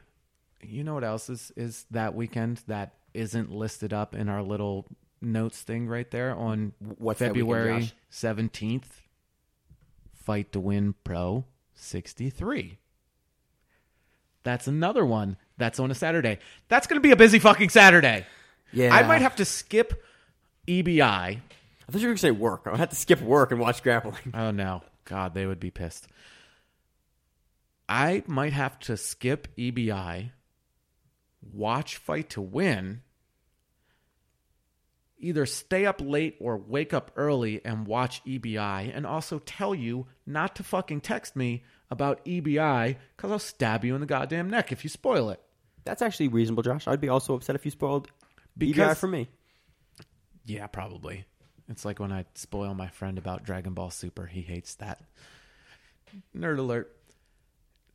B: you know what else is is that weekend that isn't listed up in our little notes thing right there on
C: What's
B: February seventeenth. Fight to Win Pro sixty three. That's another one. That's on a Saturday. That's going to be a busy fucking Saturday.
C: Yeah,
B: I might have to skip EBI.
C: I thought you were going to say work. I would have to skip work and watch grappling.
B: Oh no. God, they would be pissed. I might have to skip EBI, watch Fight to Win, either stay up late or wake up early and watch EBI, and also tell you not to fucking text me about EBI because I'll stab you in the goddamn neck if you spoil it.
C: That's actually reasonable, Josh. I'd be also upset if you spoiled EBI
B: Because-
C: for me.
B: Yeah, probably. It's like when I spoil my friend about Dragon Ball Super. He hates that. Nerd alert.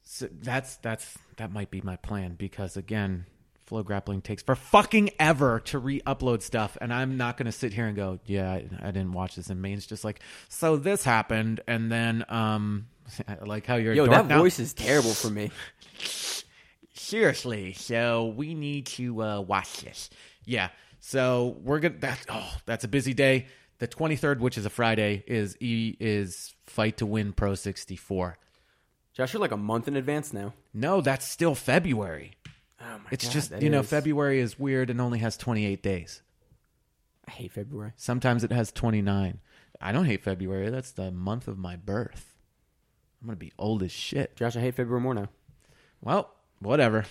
B: So that's that's that might be my plan because again, flow grappling takes for fucking ever to re-upload stuff, and I'm not going to sit here and go, "Yeah, I, I didn't watch this." And Main's just like, "So this happened," and then um, I like how you're
C: Yo, that
B: now.
C: voice is terrible for me.
B: Seriously, so we need to uh, watch this. Yeah, so we're gonna. That's oh, that's a busy day. The twenty third, which is a Friday, is E is Fight to Win Pro sixty four.
C: Josh, you're like a month in advance now.
B: No, that's still February.
C: Oh my
B: It's
C: God,
B: just you know
C: is-
B: February is weird and only has twenty eight days.
C: I hate February.
B: Sometimes it has twenty nine. I don't hate February. That's the month of my birth. I'm gonna be old as shit.
C: Josh, I hate February more now.
B: Well, whatever.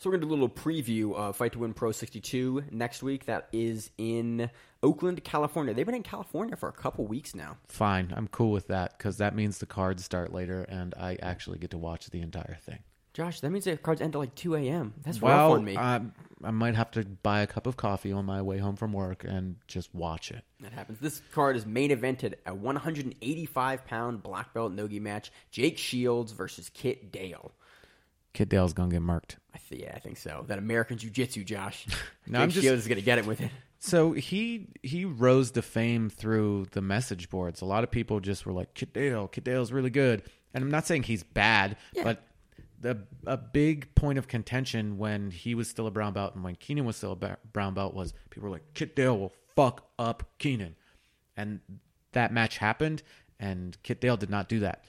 C: So we're gonna do a little preview of Fight to Win Pro 62 next week. That is in Oakland, California. They've been in California for a couple weeks now.
B: Fine, I'm cool with that because that means the cards start later and I actually get to watch the entire thing.
C: Josh, that means the cards end at like 2 a.m. That's
B: well,
C: rough on me.
B: I, I might have to buy a cup of coffee on my way home from work and just watch it.
C: that happens. This card is main evented a 185 pound black belt nogi match. Jake Shields versus Kit Dale.
B: Kit Dale's gonna get marked.
C: I th- yeah, I think so. That American Jiu Jitsu, Josh.
B: No,
C: Jake
B: I'm just-
C: Shields is gonna get it with it.
B: So he he rose to fame through the message boards. A lot of people just were like, Kit Dale, Kit Dale's really good. And I'm not saying he's bad,
C: Yeah.
B: but the a big point of contention when he was still a brown belt and when Keenan was still a brown belt was people were like, Kit Dale will fuck up Keenan. And that match happened, and Kit Dale did not do that.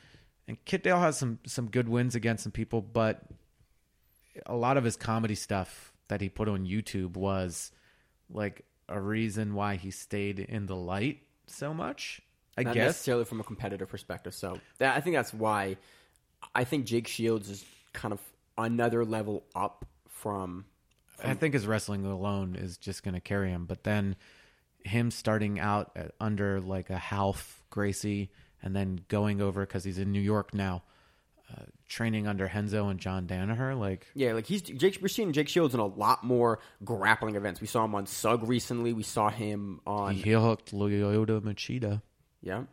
B: And Kit Dale has some some good wins against some people, but a lot of his comedy stuff that he put on YouTube was like a reason why he stayed in the light so much. I
C: Not
B: guess.
C: necessarily from a competitive perspective. So that, I think that's why I think Jake Shields is kind of another level up from.
B: I think his wrestling alone is just going to carry him. But then him starting out at, under like a Ralph Gracie and then going over because he's in New York now, uh, training under Renzo and John Danaher. Like,
C: Yeah, like he's Jake. We're seeing Jake Shields in a lot more grappling events. We saw him on Sug recently. We saw him on
B: he heel hooked Lyoto Machida.
C: yeah.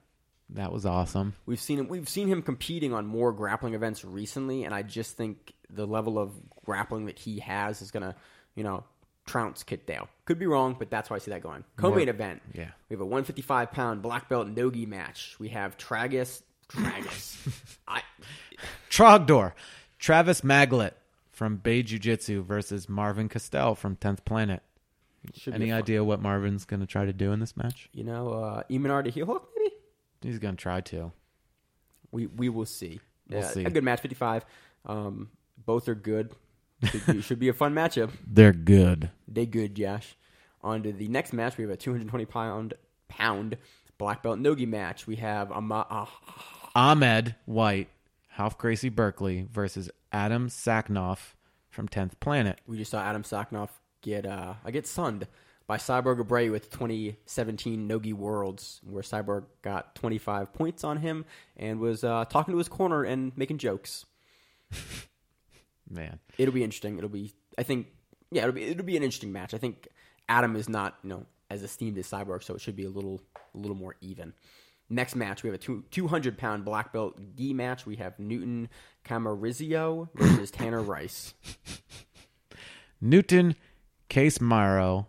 B: That was awesome.
C: We've seen him. We've seen him competing on more grappling events recently, and I just think the level of grappling that he has is gonna, you know, trounce Kit Dale. Could be wrong, but that's why I see that going. Co-main event.
B: yeah.
C: We have a 155 pound black belt nogi match. We have Tragus. Tragus. I.
B: Trogdor, Travis Maglet from Bay Jiu Jitsu versus Marvin Castell from 10th Planet. Any idea what Marvin's going to try to do in this match?
C: You know, uh, Imanari to heel hook.
B: He's going to try to.
C: We we will see.
B: We'll
C: Yeah,
B: see.
C: A good match, 55. Um, both are good. Should be, should be a fun matchup.
B: They're good.
C: They good, Josh. On to the next match. We have a 220 pound pound black belt nogi match. We have Ama- uh,
B: Ahmed White, Ralph Gracie Berkeley versus Adam Sachnoff from 10th Planet.
C: we just saw Adam Sachnoff get uh, I get sunned by Cyborg Abreu with 2017 Nogi Worlds, where Cyborg got 25 points on him and was uh, talking to his corner and making jokes.
B: Man.
C: It'll be interesting. It'll be, I think, yeah, it'll be it'll be an interesting match. I think Adam is not you know as esteemed as Cyborg, so it should be a little a little more even. Next match, we have a two, 200 pound black belt gi match. We have Newton Camarizio versus Tanner Rice.
B: Newton Casemiro,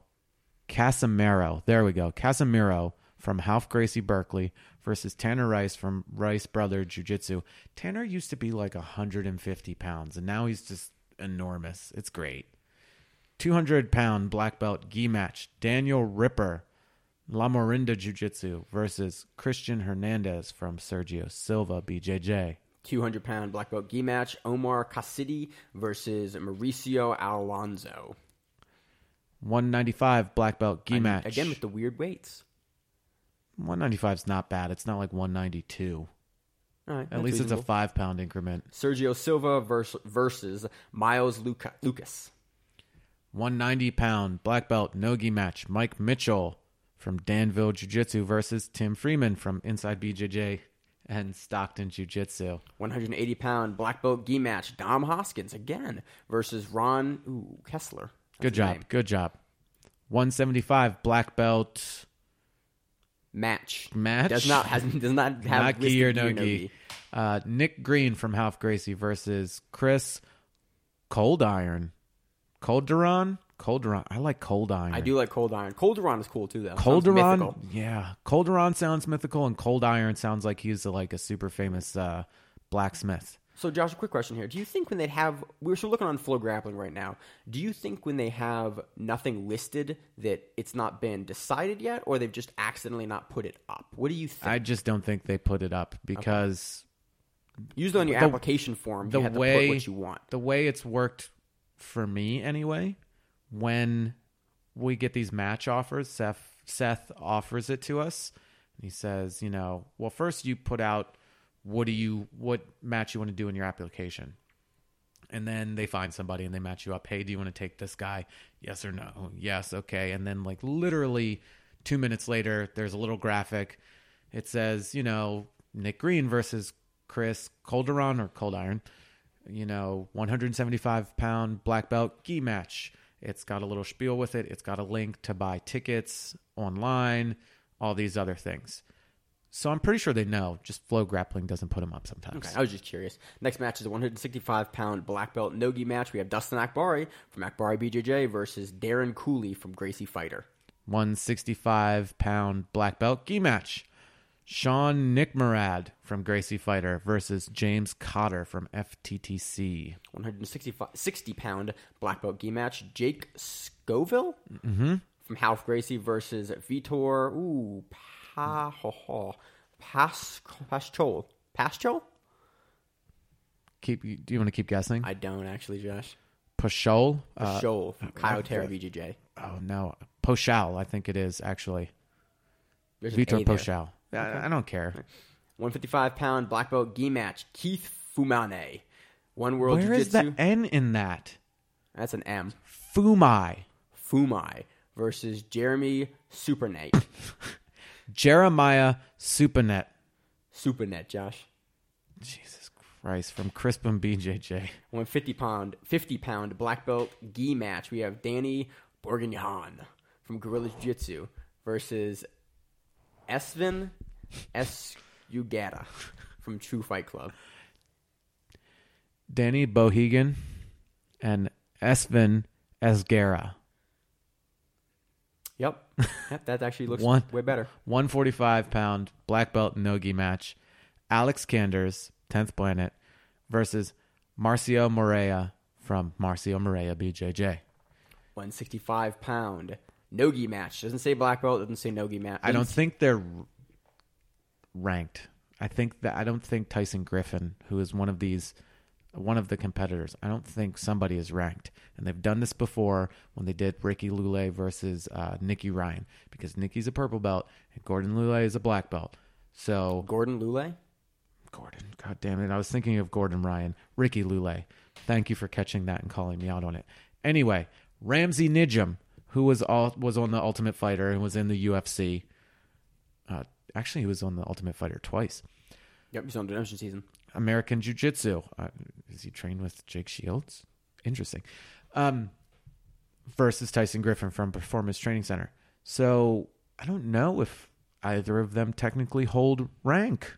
B: Casemiro, there we go, Casimiro from Ralph Gracie Berkeley versus Tanner Rice from Rice Brother Jiu Jitsu. Tanner used to be like 150 pounds, and now he's just enormous. It's great. 200 pound black belt gi match. Daniel Ripper, La Morinda Jiu Jitsu versus Christian Hernandez from Sergio Silva BJJ.
C: 200 pound black belt gi match. Omar Cassidy versus Mauricio Alonso.
B: 195 black belt gi
C: And
B: match.
C: Again with the weird weights.
B: 195 is not bad. It's not like 192.
C: All right,
B: At least it's a five pound increment.
C: Sergio Silva vers- versus Miles Luca- Lucas.
B: 190 pound black belt nogi match. Mike Mitchell from Danville Jiu Jitsu versus Tim Freeman from Inside BJJ and Stockton Jiu Jitsu.
C: 180 pound black belt gi match. Dom Hoskins again versus Ron ooh, Kessler.
B: Good job.
C: name.
B: Good job. 175 black belt
C: Match.
B: match.
C: Does not has does not have
B: Not gi or
C: gi
B: no gi. Uh, Nick Green from Ralph Gracie versus Chris Cold Iron. Colderon? Colderon. I like Cold Iron.
C: I do like Cold Iron. Colderon is cool too, though.
B: Colderon, yeah, Colderon sounds mythical, and Cold Iron sounds like he's like a super famous uh, blacksmith.
C: So, Josh, a quick question here. Do you think when they have, we're still looking on Flow Grappling right now, do you think when they have nothing listed that it's not been decided yet, or they've just accidentally not put it up? What do you think?
B: I just don't think they put it up because
C: Usually on your
B: the-
C: application form,
B: the
C: you have to
B: way
C: put what you want.
B: the way it's worked for me anyway, when we get these match offers, Seth Seth offers it to us. and He says, you know, well, first you put out what do you what match you want to do in your application. And then they find somebody and they match you up. Hey, do you want to take this guy? Yes or no? Yes, okay. And then like literally 2 minutes later, there's a little graphic. It says, you know, Nick Green versus Chris Calderon or Cold Iron you know, 175 pound black belt gi match. It's got a little spiel with it. It's got a link to buy tickets online, all these other things. So I'm pretty sure they know. Just Flow Grappling doesn't put them up sometimes.
C: Okay, I was just curious. Next match is a 165 pound black belt nogi match. We have Dustin Akbari from Akbari BJJ versus Darren Cooley from Gracie Fighter.
B: 165 pound black belt gi match. Sean Nickmerad from Gracie Fighter versus James Cotter from FTTC.
C: 165 60 pound black belt gi match. Jake Scoville
B: Mm-hmm.
C: from Ralph Gracie versus Vitor ooh pa ho ho pas paschol paschol.
B: Keep. Do you want to keep guessing?
C: I don't actually, Josh.
B: Pashol. Uh,
C: Paschol from Caio Terra BJJ.
B: oh no, Poshal. I think it is actually.
C: There's
B: Vitor. Poshal. I, I don't care.
C: 155 pound black belt gi match. Keith Fumane. One World
B: Where is the N in that?
C: That's an M.
B: Fumai.
C: Fumai versus Jeremy Supernate.
B: Jeremiah Supanet.
C: Supernet, Josh.
B: Jesus Christ. From Crispin BJJ.
C: 150 pound, 50 pound black belt gi match. We have Danny Borgignon from Gorilla Jiu Jitsu versus Esvin Esugata from True Fight Club.
B: Danny Bohegan and Esvin Esgara.
C: Yep. that actually looks
B: One.
C: way better.
B: 145 pound black belt nogi match. Alex Kanders, 10th Planet, versus Marcio Morea from Marcio Morea BJJ.
C: 165 pound nogi match. Doesn't say black belt, doesn't say nogi match.
B: I don't think they're ranked. I think that I don't think Tyson Griffin, who is one of these one of the competitors. I don't think somebody is ranked, and they've done this before when they did Ricky Lule versus uh, Nicky Ryan because Nikki's a purple belt and Gordon Lule is a black belt. So
C: Gordon Lule.
B: Gordon, god damn it! I was thinking of Gordon Ryan, Ricky Lule. Thank you for catching that and calling me out on it. Anyway, Ramsey Nijem, who was all was on the Ultimate Fighter and was in the UFC. Uh, actually, he was on the Ultimate Fighter twice.
C: Yep, he's on the Redemption season.
B: American Jiu Jitsu. Uh, is he trained with Jake Shields? Interesting. Um, versus Tyson Griffin from Performance Training Center. So I don't know if either of them technically hold rank.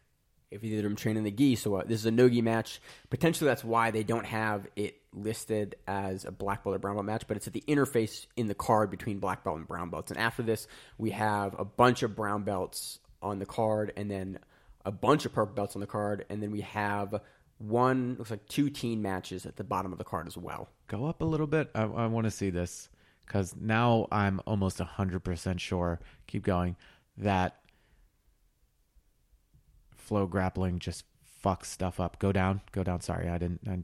C: If either of them train in the gi, so uh, this is a no gi match. Potentially, that's why they don't have it listed as a black belt or brown belt match, but it's at the interface in the card between black belt and brown belts. And after this, we have a bunch of brown belts on the card, and then a bunch of purple belts on the card, and then we have one looks like two teen matches at the bottom of the card as well.
B: Go up a little bit. I, I want to see this because now I'm almost 100% sure. Keep going. That flow grappling just fucks stuff up. Go down. Go down. Sorry, I didn't. I,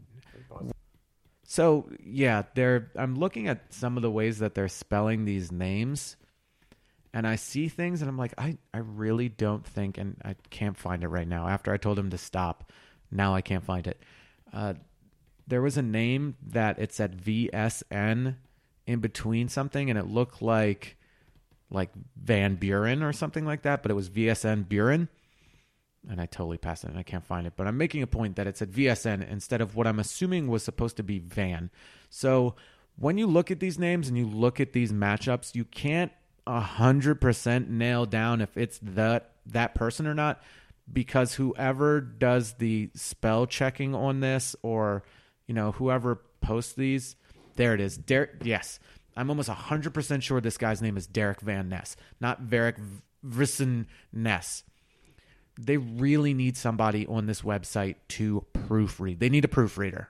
B: so yeah, they're. I'm looking at some of the ways that they're spelling these names, and I see things, and I'm like, I, I really don't think, and I can't find it right now. After I told him to stop, now I can't find it. Uh, there was a name that it said VSN in between something, and it looked like like Van Buren or something like that, but it was VSN Buren. And I totally passed it and I can't find it. But I'm making a point that it said VSN instead of what I'm assuming was supposed to be Van. So when you look at these names and you look at these matchups, you can't hundred percent nail down if it's that that person or not, because whoever does the spell checking on this or you know whoever posts these, there it is. Derek, yes, I'm almost hundred percent sure this guy's name is Derek Van Ness, not Varric Vrissen Ness. They really need somebody on this website to proofread. They need a proofreader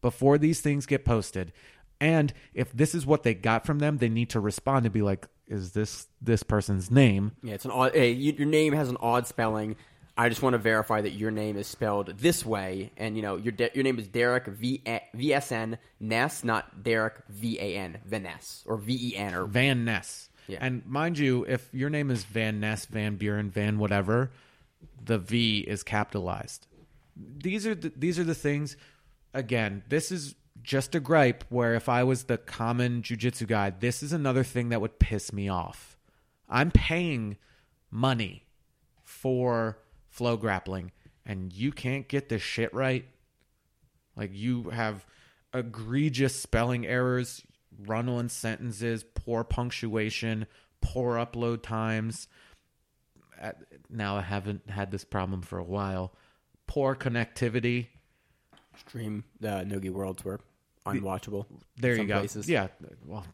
B: before these things get posted. And if this is what they got from them, they need to respond and be like, "Is this this person's name?"
C: Yeah, it's an odd. Hey, you, your name has an odd spelling. I just want to verify that your name is spelled this way, and you know your de- your name is Derek V V S N Ness, not Derek V A N Vaness or V E N or
B: Van Ness.
C: Yeah.
B: And mind you, if your name is Van Ness, Van Buren, Van whatever, the V is capitalized. These are the, these are the things. Again, this is just a gripe. Where if I was the common jujitsu guy, this is another thing that would piss me off. I'm paying money for flow grappling, and you can't get this shit right. Like you have egregious spelling errors, run on sentences, poor punctuation, poor upload times. Uh, Now I haven't had this problem for a while. Poor connectivity.
C: Stream the Nogi Worlds were unwatchable.
B: There you go.
C: places.
B: Yeah. Well,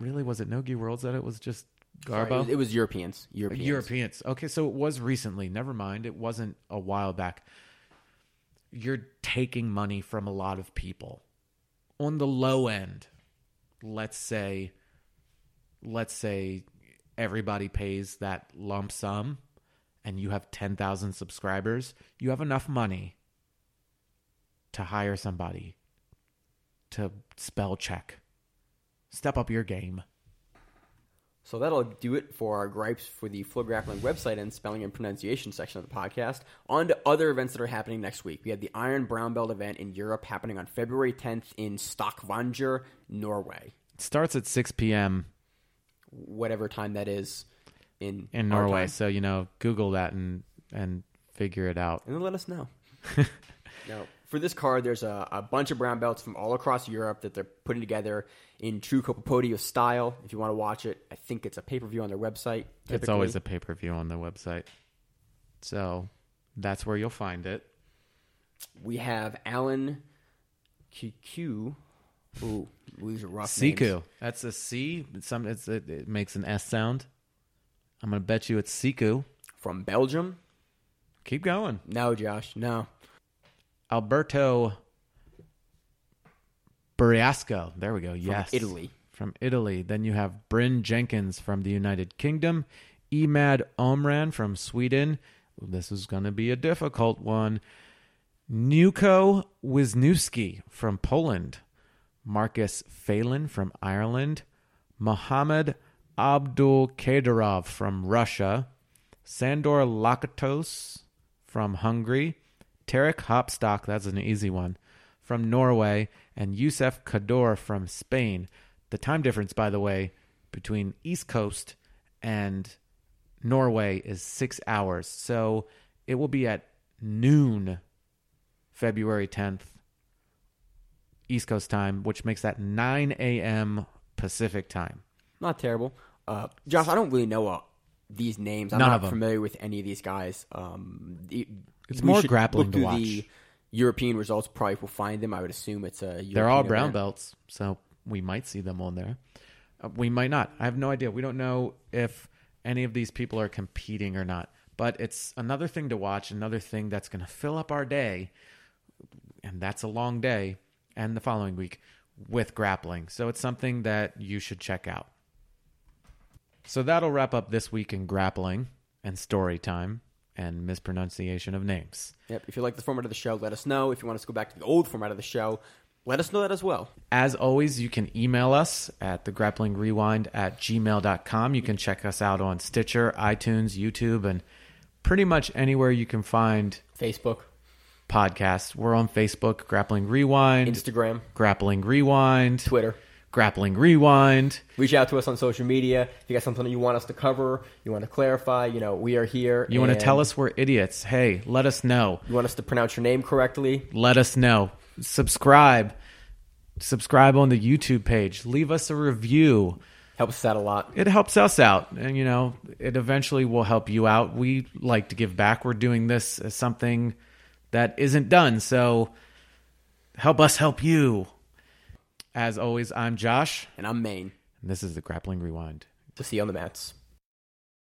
B: really, was it Nogi Worlds that it was just
C: Sorry,
B: Garbo?
C: it, was, it was Europeans. Europeans.
B: Europeans. Okay, so it was recently. Never mind. It wasn't a while back. You're taking money from a lot of people. On the low end, let's say let's say everybody pays that lump sum and you have 10,000 subscribers, you have enough money to hire somebody to spell check. Step up your game.
C: So that'll do it for our gripes for the Flow Grappling website and spelling and pronunciation section of the podcast. On to other events that are happening next week. We have the Iron Brown Belt event in Europe happening on February 10th in Stockvanger, Norway.
B: It starts at 6 p.m.
C: Whatever time that is in
B: in Norway. So you know, Google that and and figure it out.
C: and then let us know. now, for this card, there's a, a bunch of brown belts from all across Europe that they're putting together in true Copa Podio style. If you want to watch it, I think it's a pay per view on their website.
B: It's always a pay per view on the website, so that's where you'll find it.
C: We have Alan QQ. Ooh, these are rough
B: Siku.
C: names.
B: That's a C. It's Some it's it, it makes an S sound. I'm gonna bet you it's Siku.
C: from Belgium.
B: Keep going.
C: No, Josh, no.
B: Alberto Buriasco. There we go. yes.
C: From Italy.
B: From Italy. Then you have Bryn Jenkins from the United Kingdom. Emad Omran from Sweden. This is going to be a difficult one. Nuko Wisniewski from Poland, Marcus Phelan from Ireland, Mohamed Abdul Kadirov from Russia, Sandor Lakatos from Hungary, Tarek Hopstock, that's an easy one, from Norway, and Youssef Kador from Spain. The time difference, by the way, between East Coast and Norway is six hours. So it will be at noon, February 10th, East Coast time, which makes that 9 a.m. Pacific time.
C: Not terrible. Uh, Josh, I don't really know uh, these names. I'm
B: None
C: not familiar with any of these guys. Um,
B: It's
C: we
B: more
C: should
B: grappling
C: look
B: to
C: through
B: watch.
C: The European results probably will find them. I would assume it's a. European
B: They're all brown
C: event.
B: belts, so we might see them on there. Uh, we might not. I have no idea. We don't know if any of these people are competing or not. But it's another thing to watch, another thing that's going to fill up our day, and that's a long day, and the following week with grappling. So it's something that you should check out. So that'll wrap up this week in grappling and story time and mispronunciation of names.
C: Yep. If you like the format of the show, let us know. If you want us to go back to the old format of the show, let us know that as well.
B: As always, you can email us at the grappling rewind at gmail.com. You can check us out on Stitcher, iTunes, YouTube, and pretty much anywhere you can find
C: Facebook,
B: podcasts. We're on Facebook, Grappling Rewind,
C: Instagram,
B: Grappling Rewind,
C: Twitter.
B: Grappling Rewind.
C: Reach out to us on social media. If you got something that you want us to cover, you want to clarify, you know, we are here.
B: You want to tell us we're idiots? Hey, let us know.
C: You want us to pronounce your name correctly?
B: Let us know. Subscribe. Subscribe on the YouTube page. Leave us a review.
C: Helps us out a lot.
B: it helps us out and you know it eventually will help you out we like to give back we're doing this as something that isn't done so help us help you as always i'm josh
C: And I'm Maine.
B: and this is the grappling rewind
C: We'll see you on the mats.